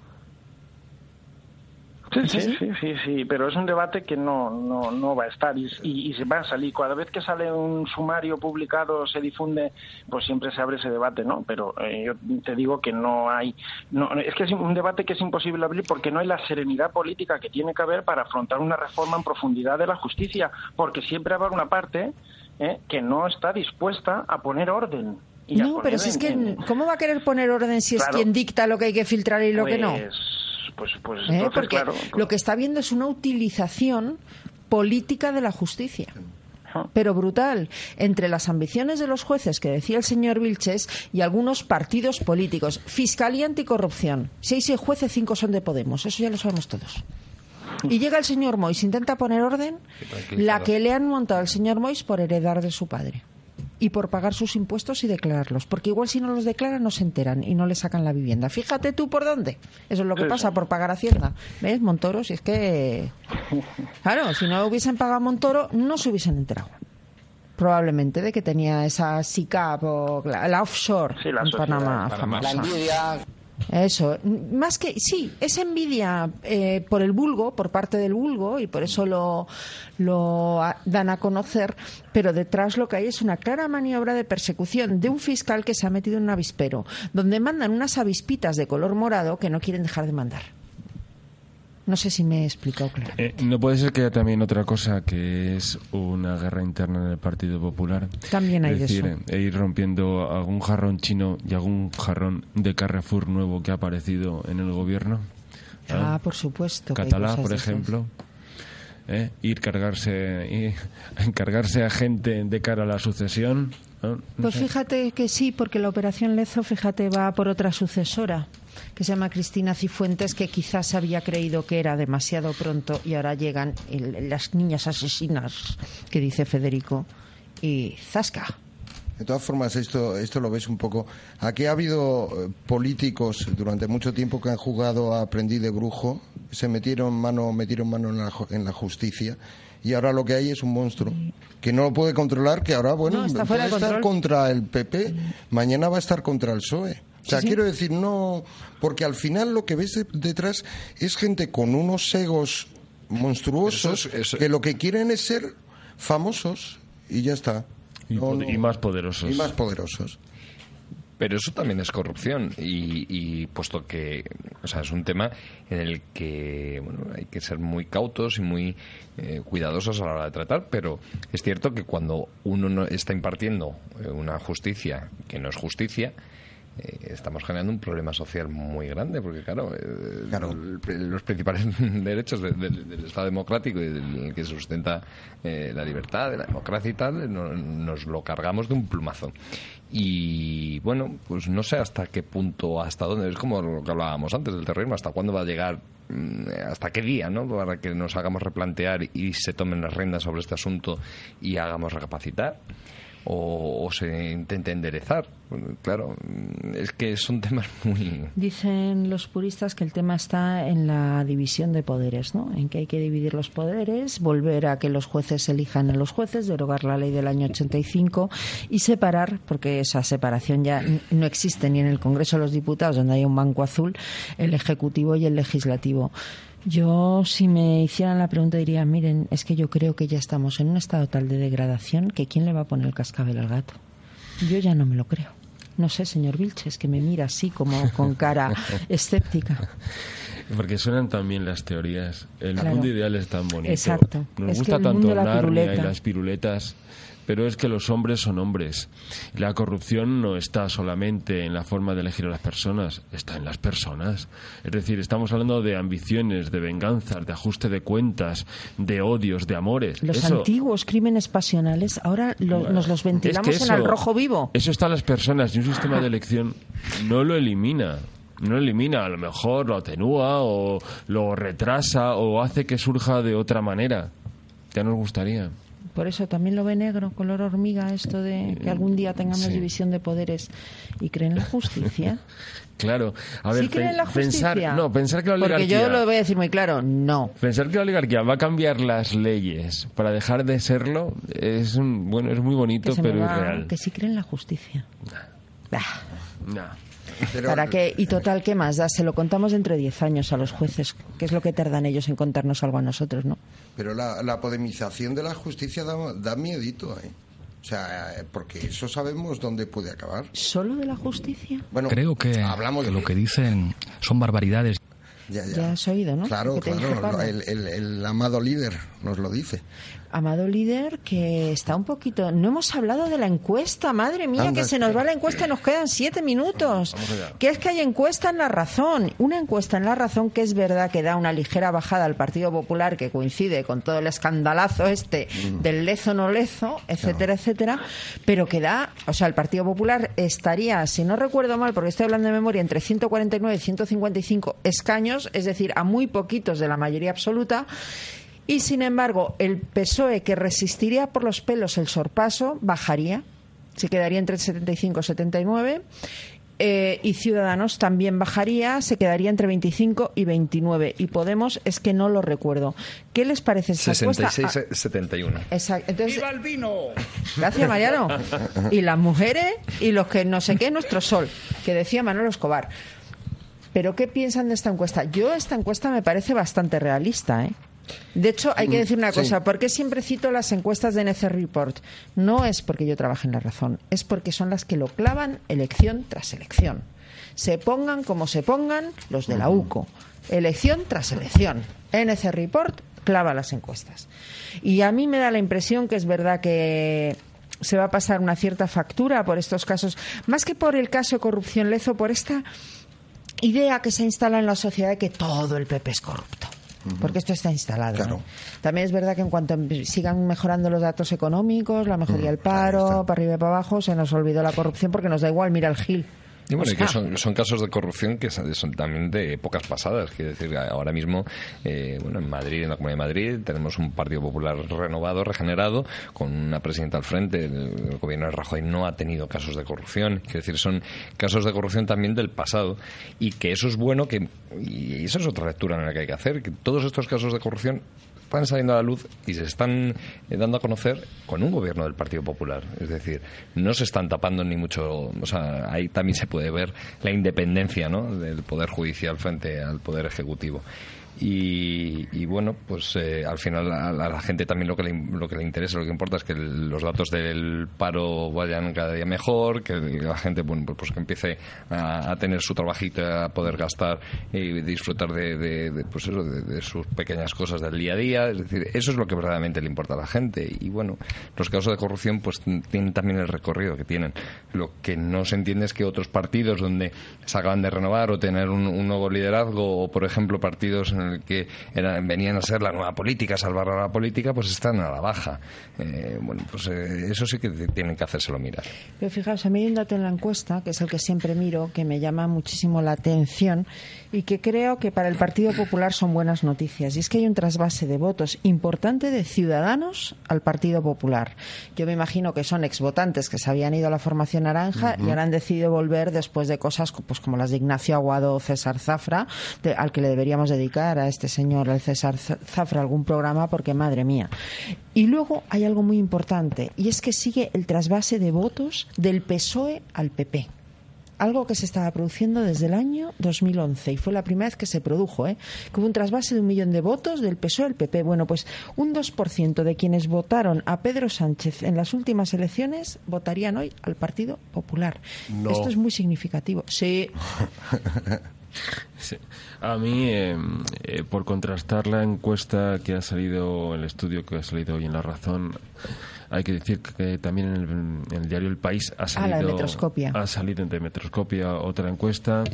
Sí, sí, sí, sí, sí, pero es un debate que no, no, no va a estar y, y, y se va a salir. Cada vez que sale un sumario publicado, se difunde, pues siempre se abre ese debate, ¿no? Pero eh, yo te digo que no hay. No, es que es un debate que es imposible abrir porque no hay la serenidad política que tiene que haber para afrontar una reforma en profundidad de la justicia, porque siempre va a haber una parte eh, que no está dispuesta a poner orden. y No, pero si es que, ¿cómo va a querer poner orden si es quien dicta lo que hay que filtrar y lo que no? Pues, pues, pues ¿Eh? entonces, Porque claro. lo que está viendo es una utilización política de la justicia. pero brutal, entre las ambiciones de los jueces que decía el señor Vilches y algunos partidos políticos. Fiscalía anticorrupción. Si hay seis jueces, cinco son de Podemos. Eso ya lo sabemos todos. Y llega el señor Mois, intenta poner orden, la que le han montado al señor Mois por heredar de su padre y por pagar sus impuestos y declararlos. Porque igual si no los declaran no se enteran y no le sacan la vivienda. Fíjate tú por dónde. Eso es lo que pasa por pagar Hacienda. ¿Ves, Montoro? Si es que... Claro, si no hubiesen pagado Montoro, no se hubiesen enterado. Probablemente de que tenía esa SICAP o la, la offshore Sí, la en Panamá. Panamá. famosa. La envidia. Eso, más que, sí, es envidia eh, por el vulgo, por parte del vulgo, y por eso lo, lo dan a conocer, pero detrás lo que hay es una clara maniobra de persecución de un fiscal que se ha metido en un avispero, donde mandan unas avispitas de color morado que no quieren dejar de mandar. No sé si me he explicado claro. Eh, no puede ser que haya también otra cosa que es una guerra interna en el Partido Popular. También hay es decir, eso. eh, ir rompiendo algún jarrón chino y algún jarrón de Carrefour nuevo que ha aparecido en el gobierno. Ah, por supuesto. Catalá, por ejemplo. ¿eh? Ir cargarse, y encargarse a gente de cara a la sucesión. ¿No? No Pues sé. fíjate que sí, porque la operación Lezo, fíjate, va por otra sucesora, que se llama Cristina Cifuentes, que quizás había creído que era demasiado pronto y ahora llegan el- las niñas asesinas, que dice Federico, y zasca. De todas formas, esto, esto lo ves un poco. Aquí ha habido eh, políticos durante mucho tiempo que han jugado a aprendiz de brujo, se metieron mano, metieron mano en la, en la justicia y ahora lo que hay es un monstruo que no lo puede controlar, que ahora, bueno, No, puede estar contra el PP, mañana va a estar contra el PSOE. O sea, Sí, sí. quiero decir, no, porque al final lo que ves de- detrás es gente con unos egos monstruosos Eso es- eso- que lo que quieren es ser famosos y ya está. Y, No, pod- no. y más poderosos. Y más poderosos. Pero eso también es corrupción. Y, y puesto que, o sea, es un tema en el que bueno, hay que ser muy cautos y muy eh, cuidadosos a la hora de tratar, pero es cierto que cuando uno no está impartiendo eh, una justicia que no es justicia, eh, estamos generando un problema social muy grande, porque claro, eh, el- los principales derechos de- de- del Estado democrático y del que sustenta eh, la libertad, de la democracia y tal, no- nos lo cargamos de un plumazo. Y bueno, pues no sé hasta qué punto, hasta dónde, es como lo que hablábamos antes del terrorismo, hasta cuándo va a llegar, mm, hasta qué día, ¿no? Para que nos hagamos replantear y se tomen las riendas sobre este asunto y hagamos recapacitar o, o se intente enderezar. Claro, es que son temas muy... Dicen los puristas que el tema está en la división de poderes, ¿no? En que hay que dividir los poderes, volver a que los jueces elijan a los jueces, derogar la ley del año 85 y separar, porque esa separación ya no existe ni en el Congreso de los Diputados, donde hay un banco azul, el Ejecutivo y el Legislativo. Yo, si me hicieran la pregunta, diría, miren, es que yo creo que ya estamos en un estado tal de degradación que ¿quién le va a poner el cascabel al gato? Yo ya no me lo creo. No sé, señor Vilches, que me mira así como con cara escéptica. Porque suenan también las teorías. El Claro. mundo ideal es tan bonito. Exacto. Nos Es gusta tanto la Narnia y piruleta. las piruletas. Pero es que los hombres son hombres. La corrupción no está solamente en la forma de elegir a las personas, está en las personas. Es decir, estamos hablando de ambiciones, de venganzas, de ajuste de cuentas, de odios, de amores. Los Eso- antiguos crímenes pasionales ahora lo- nos los ventilamos Es que en el eso- rojo vivo. Eso está en las personas y un sistema de elección no lo elimina. No elimina, a lo mejor lo atenúa o lo retrasa o hace que surja de otra manera. Ya nos gustaría. Por eso también lo ve negro, color hormiga, esto de que algún día tengamos Sí. división de poderes y creen en la justicia. Claro. A ver, ¿Sí creen en la justicia? pensar, no, pensar que la Porque oligarquía, yo lo voy a decir muy claro, no. pensar que la oligarquía va a cambiar las leyes para dejar de serlo es un- bueno, es muy bonito, pero va- es real. que sí creen en la justicia. Bah. No. ¿Para qué? Y total, ¿qué más da? Se lo contamos dentro de 10 años a los jueces, que es lo que tardan ellos en contarnos algo a nosotros, ¿no? Pero la, la podemización de la justicia da, da miedito, ¿eh? O sea, eh, porque eso sabemos dónde puede acabar. ¿Solo de la justicia? Bueno, Creo que, hablamos de- lo que dicen son barbaridades. Ya, ya. Ya has oído, ¿no? Claro, claro, el, el- el amado líder nos lo dice. Amado líder, que está un poquito. No hemos hablado de la encuesta, madre mía, Anda, que se nos va la encuesta y nos quedan siete minutos. Que es que hay encuesta en la razón. Una encuesta en la razón que es verdad que da una ligera bajada al Partido Popular, que coincide con todo el escandalazo este Mm. del lezo no lezo, etcétera, etcétera, pero que da. O sea, el Partido Popular estaría, si no recuerdo mal, porque estoy hablando de memoria, entre 149 y 155 escaños, es decir, a muy poquitos de la mayoría absoluta. Y sin embargo, el PSOE que resistiría por los pelos el sorpaso bajaría, se quedaría entre 75 y 79. eh, y Ciudadanos también bajaría, se quedaría entre 25 y 29. Y Podemos es que no lo recuerdo. ¿Qué les parece esta encuesta? 66, 71. Ah, exacto. Entonces, ¡Viva el vino! Gracias, Mariano. Y las mujeres y los que no sé qué, nuestro sol, que decía Manolo Escobar. Pero ¿qué piensan de esta encuesta? Yo esta encuesta me parece bastante realista, ¿eh? De hecho, hay que Mm, decir una sí. cosa, ¿por qué siempre cito las encuestas de NC Report? No es porque yo trabaje en la razón, es porque son las que lo clavan elección tras elección. Se pongan como se pongan los de la UCO, elección tras elección. NC Report clava las encuestas. Y a mí me da la impresión que es verdad que se va a pasar una cierta factura por estos casos, más que por el caso de corrupción lezo, por esta idea que se instala en la sociedad de que todo el PP es corrupto. Porque esto está instalado. ¿no? También es verdad que en cuanto sigan mejorando los datos económicos, la mejoría del paro, para arriba y para abajo, se nos olvidó la corrupción porque nos da igual, mira el Gil. Y bueno, que son, son casos de corrupción que son también de épocas pasadas. Quiero decir, ahora mismo, eh, bueno, en Madrid, en la Comunidad de Madrid, tenemos un Partido Popular renovado, regenerado, con una presidenta al frente. El, el gobierno de Rajoy no ha tenido casos de corrupción. Quiero decir, son casos de corrupción también del pasado. Y que eso es bueno, que y eso es otra lectura en la que hay que hacer, que todos estos casos de corrupción están saliendo a la luz y se están eh, dando a conocer con un gobierno del Partido Popular. Es decir, no se están tapando ni mucho. O sea, ahí también se puede ver la independencia ¿no? del Poder Judicial frente al Poder Ejecutivo. Y, y bueno, pues eh, al final a la, gente también lo que, le, lo que le interesa, lo que importa es que los datos del paro vayan cada día mejor, que la gente bueno, pues, pues que empiece a, tener su trabajito, a poder gastar y disfrutar de, pues eso, de, de sus pequeñas cosas del día a día. Es decir, eso es lo que verdaderamente le importa a la gente. Y bueno, los casos de corrupción pues tienen también el recorrido que tienen. Lo que no se entiende es que otros partidos donde se acaban de renovar o tener un, un nuevo liderazgo o por ejemplo partidos en el que eran- venían a ser la nueva política, salvar a la política, pues están a la baja. Eh, bueno, pues eh, eso sí que tienen que hacérselo mirar. Pero fijaos, a mí hay un dato en la encuesta, que es el que siempre miro, que me llama muchísimo la atención y que creo que para el Partido Popular son buenas noticias. Y es que hay un trasvase de votos importante de ciudadanos al Partido Popular. Yo me imagino que son exvotantes que se habían ido a la formación naranja y ahora han decidido volver después de cosas pues, como las de Ignacio Aguado o César Zafra, de- al que le deberíamos dedicar a este señor, al César Zafra, algún programa, porque madre mía. Y luego hay algo muy importante, y es que sigue el trasvase de votos del PSOE al PP. Algo que se estaba produciendo desde el año 2011 y fue la primera vez que se produjo, ¿eh? que hubo un trasvase de un millón de votos del PSOE al PP. Bueno, pues un 2% de quienes votaron a Pedro Sánchez en las últimas elecciones votarían hoy al Partido Popular. No. Esto es muy significativo. Sí, Sí. A mí, eh, eh, por contrastar la encuesta que ha salido, el estudio que ha salido hoy en La Razón, hay que decir que también en el, en el diario El País ha Ah, salido, la de Metroscopia. ha salido de Metroscopia otra encuesta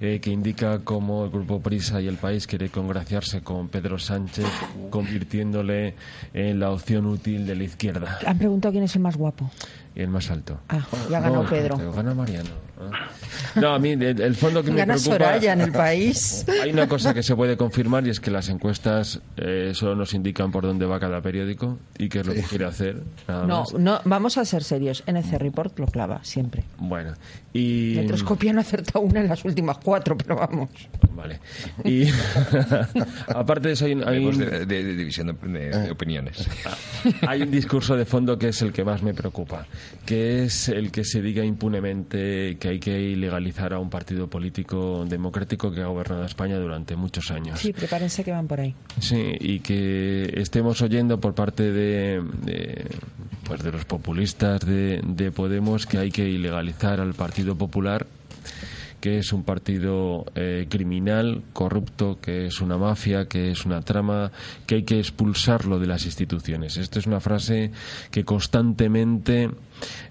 eh, que indica cómo el Grupo Prisa y El País quiere congraciarse con Pedro Sánchez, convirtiéndole en la opción útil de la izquierda han preguntado quién es el más guapo. Y el más alto. Ah, ya ganó No, Pedro. espérate, Gana Mariano. Ah. No, a mí el, el fondo que me Gana preocupa... Soraya en El País. Hay una cosa que se puede confirmar y es que las encuestas eh, solo nos indican por dónde va cada periódico y qué es lo que quiere hacer. nada No, más. no, vamos a ser serios. NC Report lo clava siempre. Bueno, y... Metroscopia no ha acertado una en las últimas cuatro, pero vamos. Vale. Y aparte de eso hay un, hay un- de, de- de división de, de- de opiniones. hay un discurso de fondo que es el que más me preocupa, que es el que se diga impunemente que hay que ilegalizar a un partido político democrático que ha gobernado España durante muchos años. Sí, prepárense que van por ahí. Sí, y que estemos oyendo por parte de, de, pues de los populistas de, de Podemos que hay que ilegalizar al Partido Popular, que es un partido eh, criminal, corrupto, que es una mafia, que es una trama, que hay que expulsarlo de las instituciones. Esta es una frase que constantemente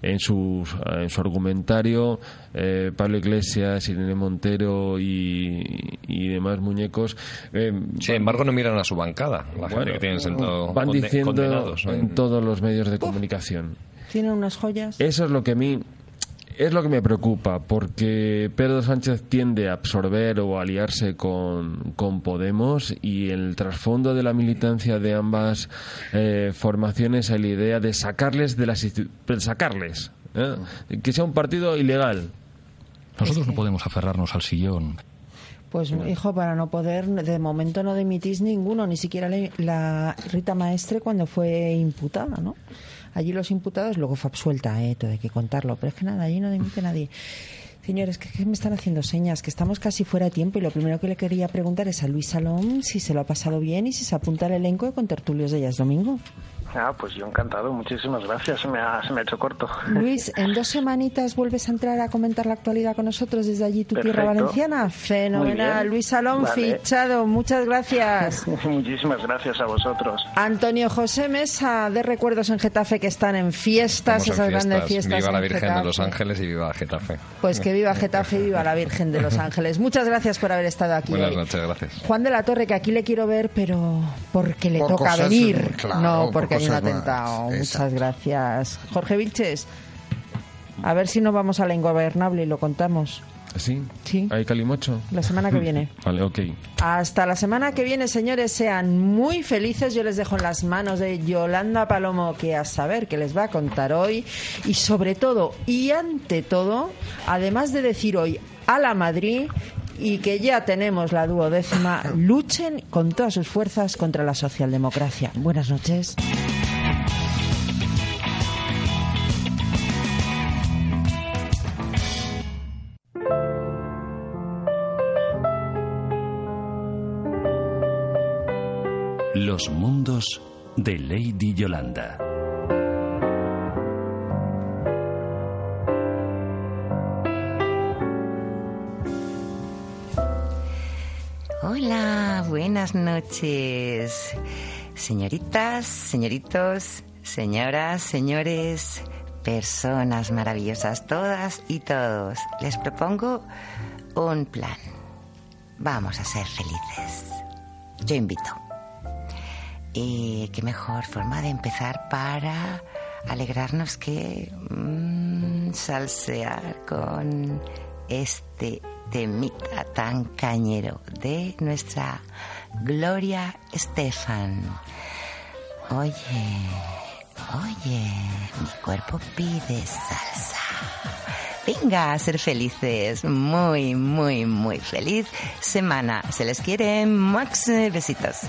en su, en su argumentario eh, Pablo Iglesias, Irene Montero y, y demás muñecos. eh, Sin embargo, no miran a su bancada, la gente que tienen sentado van diciendo en todos los medios de comunicación. Tienen unas joyas. Eso es lo que a mí es lo que me preocupa, porque Pedro Sánchez tiende a absorber o aliarse con, con Podemos y en el trasfondo de la militancia de ambas eh, formaciones hay la idea de sacarles de las de sacarles, ¿eh? que sea un partido ilegal. Nosotros no podemos aferrarnos al sillón. Pues hijo, para no poder, de momento no dimitís ninguno, ni siquiera la, la Rita Maestre cuando fue imputada, ¿no? Allí los imputados, luego fue absuelta, ¿eh? todo hay que contarlo, pero es que nada, allí no dimite nadie. Señores, que, me están haciendo señas, que estamos casi fuera de tiempo y lo primero que le quería preguntar es a Luis Salom si se lo ha pasado bien y si se apunta al elenco de Contertulios de Ellas Domingo. Ah, pues yo encantado, muchísimas gracias, se me ha, se me ha hecho corto. Luis, en dos semanitas vuelves a entrar a comentar la actualidad con nosotros desde allí, tu tierra valenciana. Fenomenal. Luis Salón, Vale. fichado. Muchas gracias. muchísimas gracias a vosotros. Antonio José Mesa, de Recuerdos en Getafe, que están en fiestas, en esas grandes fiestas. Viva la en Virgen de los Ángeles y viva Getafe. Pues que viva Getafe y viva la Virgen de los Ángeles. Muchas gracias por haber estado aquí. Buenas hoy. noches, gracias. Juan de la Torre, que aquí le quiero ver, pero porque le Por toca cosas, venir, claro, no por porque más. atentado. Muchas gracias. Jorge Vilches, a ver si nos vamos a la ingobernable y lo contamos ¿Sí? Sí. ¿Hay calimocho? la semana que viene. Vale, ok. Hasta la semana que viene, señores, sean muy felices. Yo les dejo en las manos de Yolanda Palomo, que a saber qué les va a contar hoy. Y sobre todo, y ante todo, además de decir hoy a la Madrid y que ya tenemos la duodécima, luchen con todas sus fuerzas contra la socialdemocracia. Buenas noches. Los mundos de Lady Yolanda. Hola, buenas noches. Señoritas, señoritos, señoras, señores, personas maravillosas, todas y todos. Les propongo un plan. Vamos a ser felices. Yo invito. Y qué mejor forma de empezar para alegrarnos que mm, salsear con este temita tan cañero de nuestra Gloria Estefan. Oye, oye, mi cuerpo pide salsa. Venga a ser felices, muy, muy, muy feliz semana. Se les quiere, Max, besitos.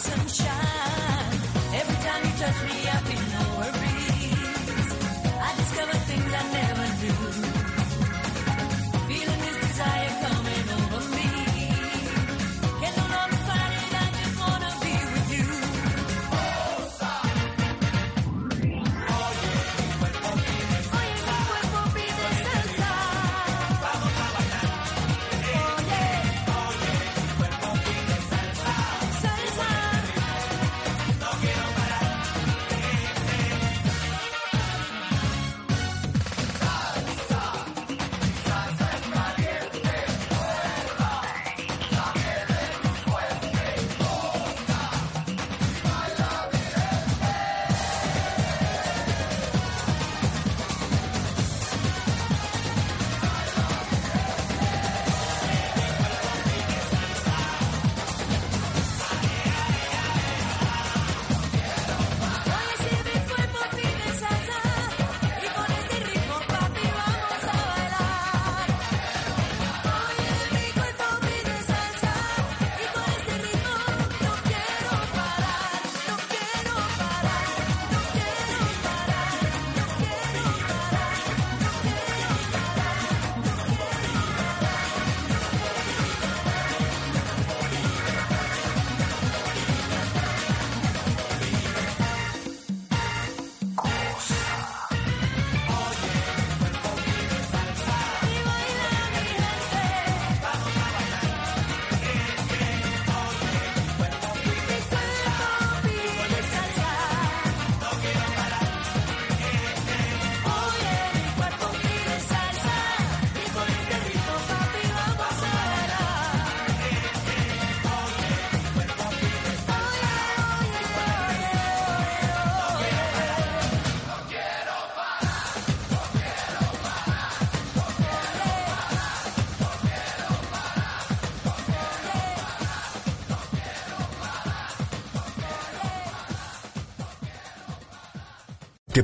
Sunshine. Every time you touch me,